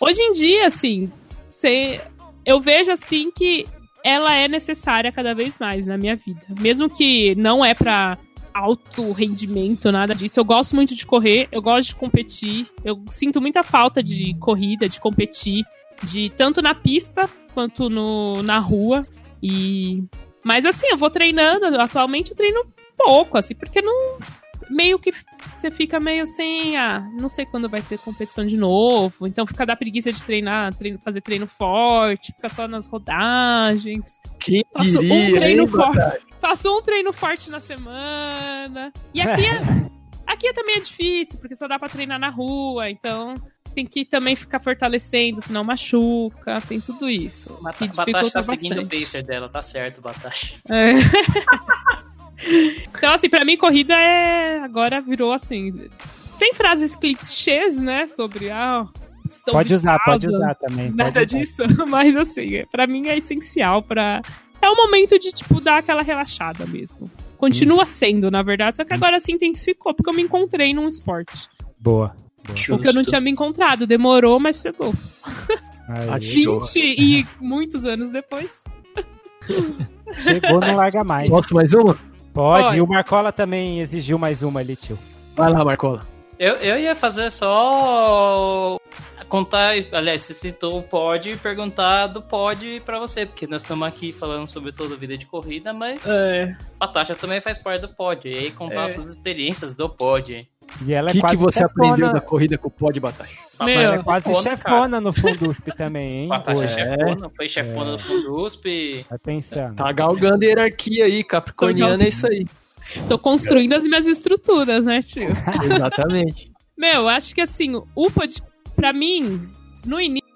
Hoje em dia, assim, você... eu vejo, assim, que ela é necessária cada vez mais na minha vida. Mesmo que não é pra alto rendimento, nada disso. Eu gosto muito de correr, eu gosto de competir. Eu sinto muita falta de corrida, de competir, de tanto na pista quanto no, na rua. E mas assim, eu vou treinando, atualmente eu treino pouco, assim, porque não meio que você fica meio assim, ah, não sei quando vai ter competição de novo, então fica da preguiça de treinar, treino, fazer treino forte, fica só nas rodagens. Quem Faço um diria, treino hein, forte. Batacha? Faço um treino forte na semana. E aqui é, aqui é também é difícil, porque só dá pra treinar na rua, então tem que também ficar fortalecendo, senão machuca, tem tudo isso. Bata- que Batacha dificulta tá seguindo o bastante. pacer dela, tá certo, Batacha. É. então, assim, pra mim, corrida é. Agora virou assim. sem frases clichês, né? Sobre ah, estou Pode usar, pode usar também. Nada usar. disso, mas assim, pra mim é essencial para é o momento de tipo dar aquela relaxada mesmo. Continua sendo, na verdade, só que agora se intensificou porque eu me encontrei num esporte. Boa. Porque eu não tinha me encontrado, demorou, mas chegou. Aí, Achou. 20 e muitos anos depois. chegou, não larga mais. Posso mais uma? Pode, Pode. e o Marcola também exigiu mais uma ali, tio. Vai lá, Marcola. Eu, eu ia fazer só contar, aliás, você citou o pod e perguntar do pod pra você, porque nós estamos aqui falando sobre toda a vida de corrida, mas É. a Tasha também faz parte do pod, e aí contar É. as suas experiências do pod. E ela O é que, quase que você chefona. aprendeu da corrida com o pó de batata? Meu, é é quase chefona, chefona no Fundusp também, hein? cara. A Tasha é Hoje. chefona, foi chefona do Fundusp. Vai pensando. Tá galgando a hierarquia aí, capricorniano é isso aí. Tô construindo as minhas estruturas, né, tio? Exatamente. Meu, acho que assim, o pod... pra mim, no início,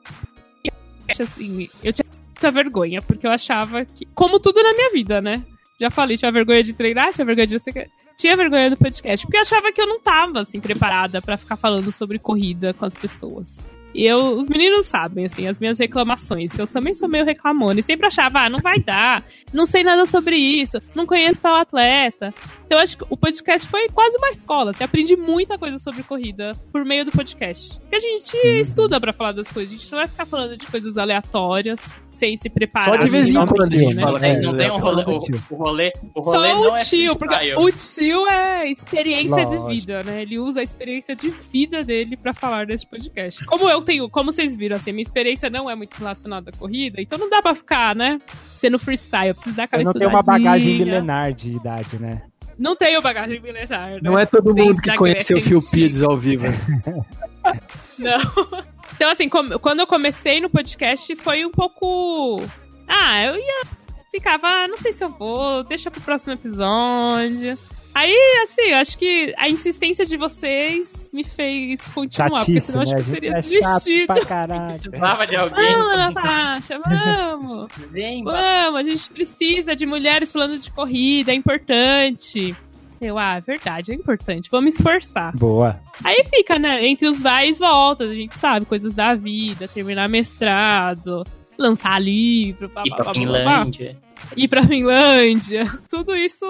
assim, eu tinha muita vergonha, porque eu achava que. Como tudo na minha vida, né? Já falei, tinha vergonha de treinar, tinha vergonha de não sei o que. Tinha vergonha do podcast, porque eu achava que eu não tava, assim, preparada pra ficar falando sobre corrida com as pessoas. E eu, os meninos sabem, assim, as minhas reclamações, que eu também sou meio reclamona. E sempre achava, ah, não vai dar, não sei nada sobre isso, não conheço tal atleta. Então eu acho que o podcast foi quase uma escola. Você aprende muita coisa sobre corrida por meio do podcast. Porque a gente estuda pra falar das coisas. A gente não vai ficar falando de coisas aleatórias, sem se preparar. Só de vez em quando a gente fala. né? Não tem, um rolê, o, o rolê, o rolê Só não o é tio, porque freestyle. o tio é experiência Lógico. de vida, né? Ele usa a experiência de vida dele pra falar desse podcast. Como eu tenho, como vocês viram, assim, minha experiência não é muito relacionada à corrida, então não dá pra ficar, né? Sendo freestyle, eu preciso dar aquela Você não tem uma bagagem milenar de idade, né? Não tenho bagagem milenar, né? Não é todo mundo Desde que a conheceu o Phil Pides ao vivo. Não. Então, assim, quando eu comecei no podcast, foi um pouco. Ah, eu ia. Ficava, ah, não sei se eu vou, deixa pro próximo episódio. Aí, assim, eu acho que a insistência de vocês me fez continuar, porque Chatice, senão né? acho que eu gente teria é chato desistido. pra caralho. Precisava de alguém. Vamos, Natasha, vamos! Vem, Vamos, a gente precisa de mulheres falando de corrida, é importante. Eu, ah, é verdade, é importante, vamos esforçar. Boa. Aí fica, né? Entre os vai e voltas, a gente sabe, coisas da vida, terminar mestrado, lançar livro, blá, ir blá, pra blá, blá, blá, Finlândia. ir pra Finlândia. Tudo isso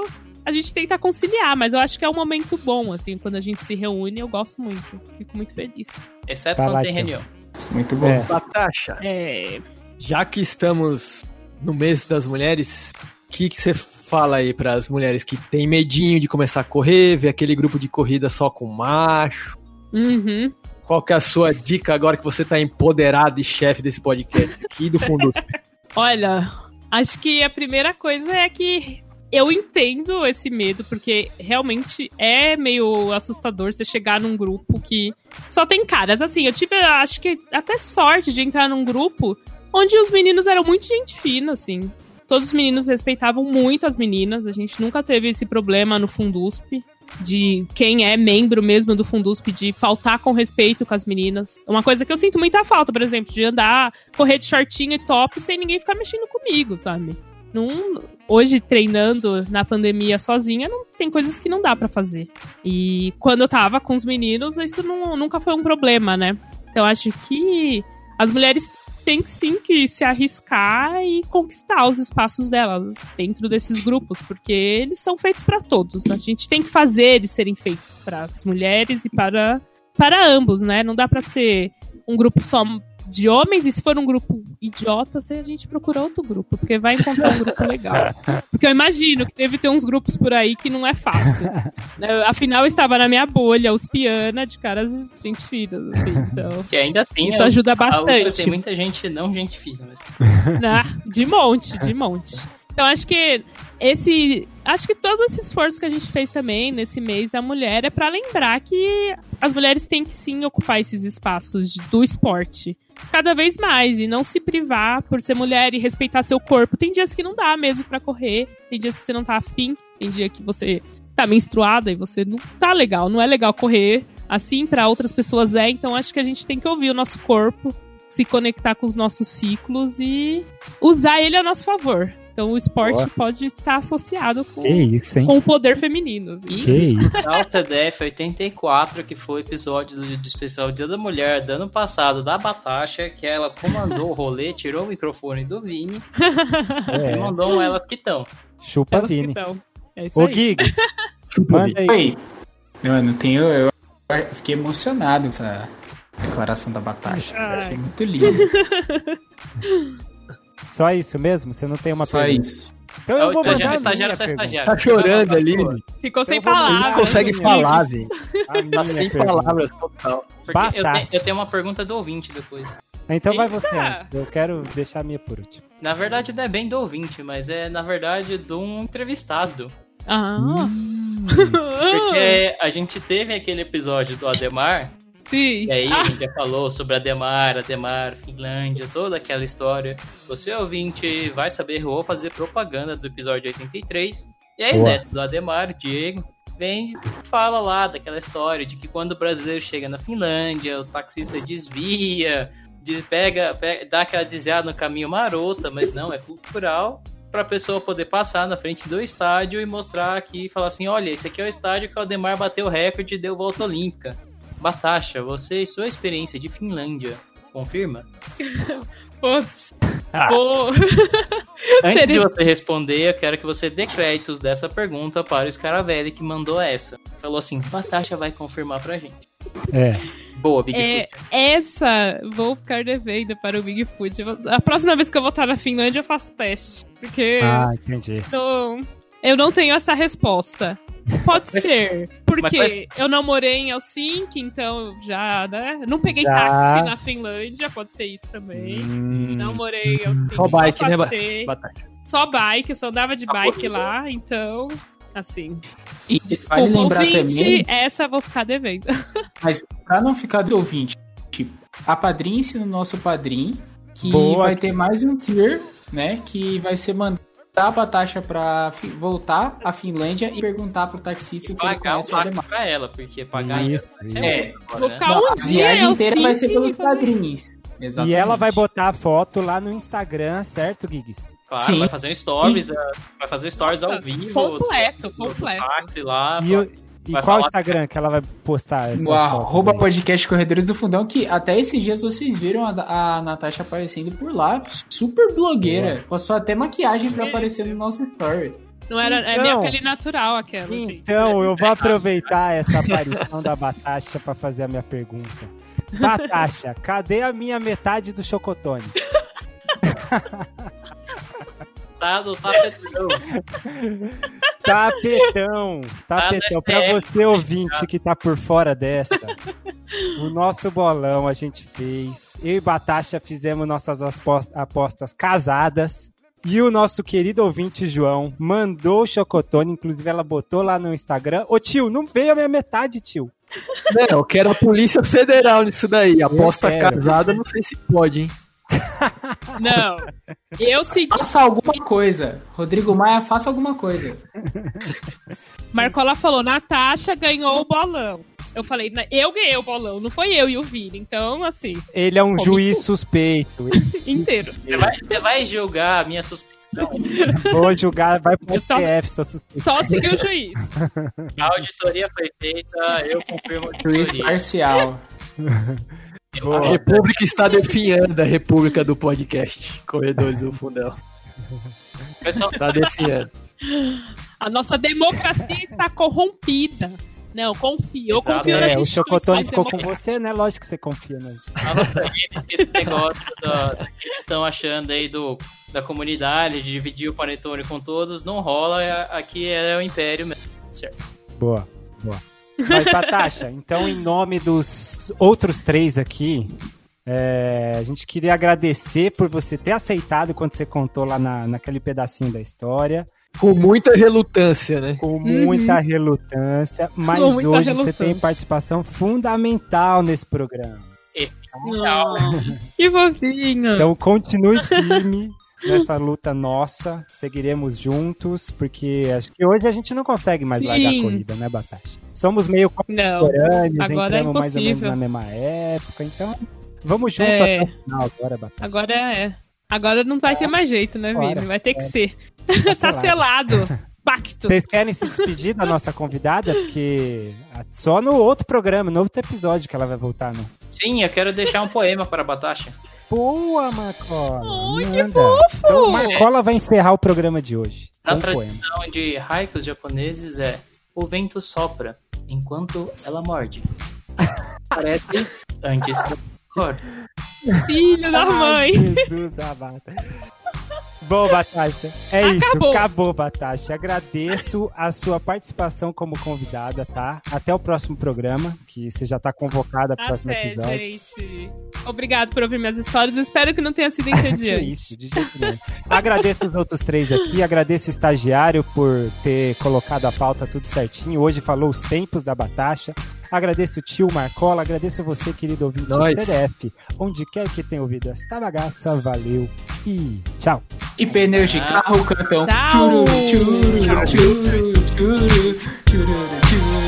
a gente tenta conciliar, mas eu acho que é um momento bom, assim, quando a gente se reúne, eu gosto muito. Fico muito feliz. Exceto Tá quando lá, tem então. reunião. Muito bom. É. Batasha, É. já que estamos no mês das mulheres, o que que você fala aí pras mulheres que tem medinho de começar a correr, ver aquele grupo de corrida só com macho? Uhum. Qual que é a sua dica agora que você tá empoderado e chefe desse podcast aqui do fundo? Olha, acho que a primeira coisa é que eu entendo esse medo, porque realmente é meio assustador você chegar num grupo que só tem caras. Assim, eu tive, acho que até sorte de entrar num grupo onde os meninos eram muito gente fina, assim. Todos os meninos respeitavam muito as meninas. A gente nunca teve esse problema no Fundusp. De quem é membro mesmo do Fundusp, de faltar com respeito com as meninas. Uma coisa que eu sinto muita falta, por exemplo, de andar, correr de shortinho e top sem ninguém ficar mexendo comigo, sabe? Não, hoje, treinando na pandemia sozinha, não tem coisas que não dá pra fazer. E quando eu tava com os meninos, isso não- nunca foi um problema, né? Então acho que as mulheres têm sim que se arriscar e conquistar os espaços delas dentro desses grupos, porque eles são feitos pra todos. A gente tem que fazer eles serem feitos para as mulheres e para para ambos, né? Não dá pra ser um grupo só de homens e se for um grupo idiota, a gente procura outro grupo, porque vai encontrar um grupo legal. Porque eu imagino que deve ter uns grupos por aí que não é fácil. né? Afinal, eu estava na minha bolha, os piana de caras gente finas, assim, então. Que ainda assim, Isso é- ajuda bastante. tem muita gente não gente fina, mas Ah, de monte, de monte. Então acho que esse, acho que todo esse esforço que a gente fez também nesse mês da mulher é pra lembrar que as mulheres têm que sim ocupar esses espaços do esporte cada vez mais e não se privar por ser mulher e respeitar seu corpo. Tem dias que não dá mesmo pra correr, tem dias que você não tá afim, tem dia que você tá menstruada e você não tá legal, não é legal correr. Assim pra outras pessoas é, então acho que a gente tem que ouvir o nosso corpo, se conectar com os nossos ciclos e usar ele a nosso favor. Então o esporte Boa. pode estar associado com, isso, com o poder feminino. assim. E Que isso. o CDF 84, que foi o episódio do, do especial Dia da Mulher do ano passado da Batasha, que ela comandou o rolê, tirou o microfone do Vini e É, mandou um elas que estão. chupa Elas Vini. É isso Ô, aí. Gig, manda aí. Não tenho. Eu fiquei emocionado com essa declaração da Batasha. Achei muito lindo. Só isso mesmo? Você não tem uma Só pergunta? isso. Então É, eu o vou estagiário, mandar estagiário tá estagiário. Tá chorando ali, Ficou sem palavras. não consegue minha falar, velho. Tá minha sem pergunta. palavras total. Porque eu, te- eu tenho uma pergunta do ouvinte depois. Então vai Eita. você. Eu quero deixar a minha por último. Na verdade, não é bem do ouvinte, mas é, na verdade, de um entrevistado. Ah. Hum. Porque a gente teve aquele episódio do Ademar, Sim. e aí a gente já falou sobre Ademar, Ademar, Finlândia, toda aquela história. Você, ouvinte, vai saber, vou fazer propaganda do episódio 83. E aí, Boa. neto do Ademar, Diego, vem e fala lá daquela história de que quando o brasileiro chega na Finlândia, o taxista desvia, de- pega, pega- dá aquela desviada no caminho marota, mas não, é cultural, pra pessoa poder passar na frente do estádio e mostrar aqui, falar assim, olha, esse aqui é o estádio que o Ademar bateu o recorde e deu volta olímpica. Batasha, você e sua experiência de Finlândia, confirma? Putz. Ah. Pô. Antes de você responder, eu quero que você dê créditos dessa pergunta para o Scaravelli que mandou essa. Falou assim, Batasha vai confirmar pra gente. É. Boa, Big É, Foot. essa vou ficar devendo para o Big Food. A próxima vez que eu voltar na Finlândia, eu faço teste. Porque Ah, entendi. não- eu não tenho essa resposta. Pode Mas- ser. Porque mas- eu não morei em Helsinki, então já, né? Não peguei Já. táxi na Finlândia, pode ser isso também. Hum, Não morei em Helsinki, Só bike, né, Ba- passei. Batata. Só bike, eu só andava de bike lá, então, assim. E Desculpa, vale lembrar ouvinte, também, essa eu vou ficar devendo. mas pra não ficar do ouvinte, tipo, a padrinha no nosso padrinho, que Boa. vai ter mais um tier, né? Que vai ser mandar a Batasha pra fi- voltar à Finlândia e perguntar pro taxista se ele conhece o Ademar. pra ela, porque pagar Isso, isso É, Vou né? ficar Não, um a dia viagem em inteira vai ser pelos e padrinhos. E Exatamente. ela vai botar a foto lá no Instagram, certo, Gigs? Claro, Sim. vai fazer um stories, eh, vai fazer stories Nossa, ao vivo. completo, do- do completo. táxi lá. E, o- e Vai qual falar- Instagram que ela vai postar essas arroba aí? podcast Corredores do Fundão, que até esses dias vocês viram a, a Natasha aparecendo por lá, super blogueira. Passou até maquiagem pra É. aparecer no nosso story. Não era, é Então- minha pele natural aquela, gente. Então, eu vou aproveitar essa aparição da Batasha pra fazer a minha pergunta. Batasha, cadê a minha metade do chocotone? Tá tapetão. Tapetão, Tá tapetão. Pra STF, você ouvinte que tá por fora dessa, o nosso bolão a gente fez. Eu e Batasha fizemos nossas apos- apostas casadas. E o nosso querido ouvinte João mandou o chocotone, inclusive ela botou lá no Instagram. Ô tio, não veio a minha metade, tio. Não, eu quero a Polícia Federal nisso daí. Aposta casada, não sei se pode, hein? Não. Eu segui. Faça alguma coisa. Rodrigo Maia, faça alguma coisa. Marcola falou: Natasha ganhou o bolão. Eu falei, "Na- eu ganhei o bolão, não foi eu e o Vini. Então, assim, Ele é um juiz suspeito. inteiro. Você vai, você vai julgar a minha suspeição. Vou julgar, vai pro Eu só- STF, sua suspeita. Só seguir o juiz. A auditoria foi feita, eu confirmo a Juiz auditoria. parcial. A Boa. República está definhando a República do podcast. Corredores do Fundão. Pessoal, Está definhando. A nossa democracia está corrompida. Não, confio. Eu confio nas É, o Chocotone ficou com você, né? Lógico que você confia na gente. fala pra eles que esse negócio da, que eles estão achando aí do, da comunidade, de dividir o panetone com todos, não rola. é- Aqui é o império mesmo. Certo. Boa, boa. Mas, Batasha, então, em nome dos outros três aqui, é, a gente queria agradecer por você ter aceitado quando você contou lá na, naquele pedacinho da história, Com muita relutância, né? com muita relutância, mas muita hoje você relutância. tem participação fundamental nesse programa. Essencial. Que fofinho. Então, continue firme nessa luta nossa, seguiremos juntos, porque acho que hoje a gente não consegue mais Sim. largar a corrida, né, Batasha? Somos meio contemporâneos, agora é entramos mais ou menos na mesma época, então vamos junto É. até o final agora, Batasha. Agora é. Agora não vai ter mais jeito, né. Vini? Vai ter que É. ser. Tá tá selado. Pacto. Vocês querem se despedir da nossa convidada? Porque só no outro programa, no outro episódio que ela vai voltar, não? Sim, eu quero deixar um poema para a Batasha. Boa, Marcola! Ai, que fofo! Então, Marcola vai encerrar o programa de hoje. Na Com um poema. tradição de haikus japoneses é O vento sopra enquanto ela morde. Parece antes que eu. Filho da Ai, mãe. Jesus amado. Bom, Batasha, é isso. Acabou. Acabou, Batasha. Agradeço a sua participação como convidada, tá? Até o próximo programa, que você já tá convocada para o próximo episódio. gente. Obrigado por ouvir minhas histórias. Espero que não tenha sido Que entediante. isso, de jeito nenhum. Agradeço os outros três aqui, agradeço o estagiário por ter colocado a pauta tudo certinho. Hoje falou os tempos da Batasha. Agradeço o tio Marcola, agradeço você, querido ouvinte Nós. CDF, onde quer que tenha ouvido esta bagaça. Valeu e tchau. E pneus de carro cantam. Tchau. Chururu.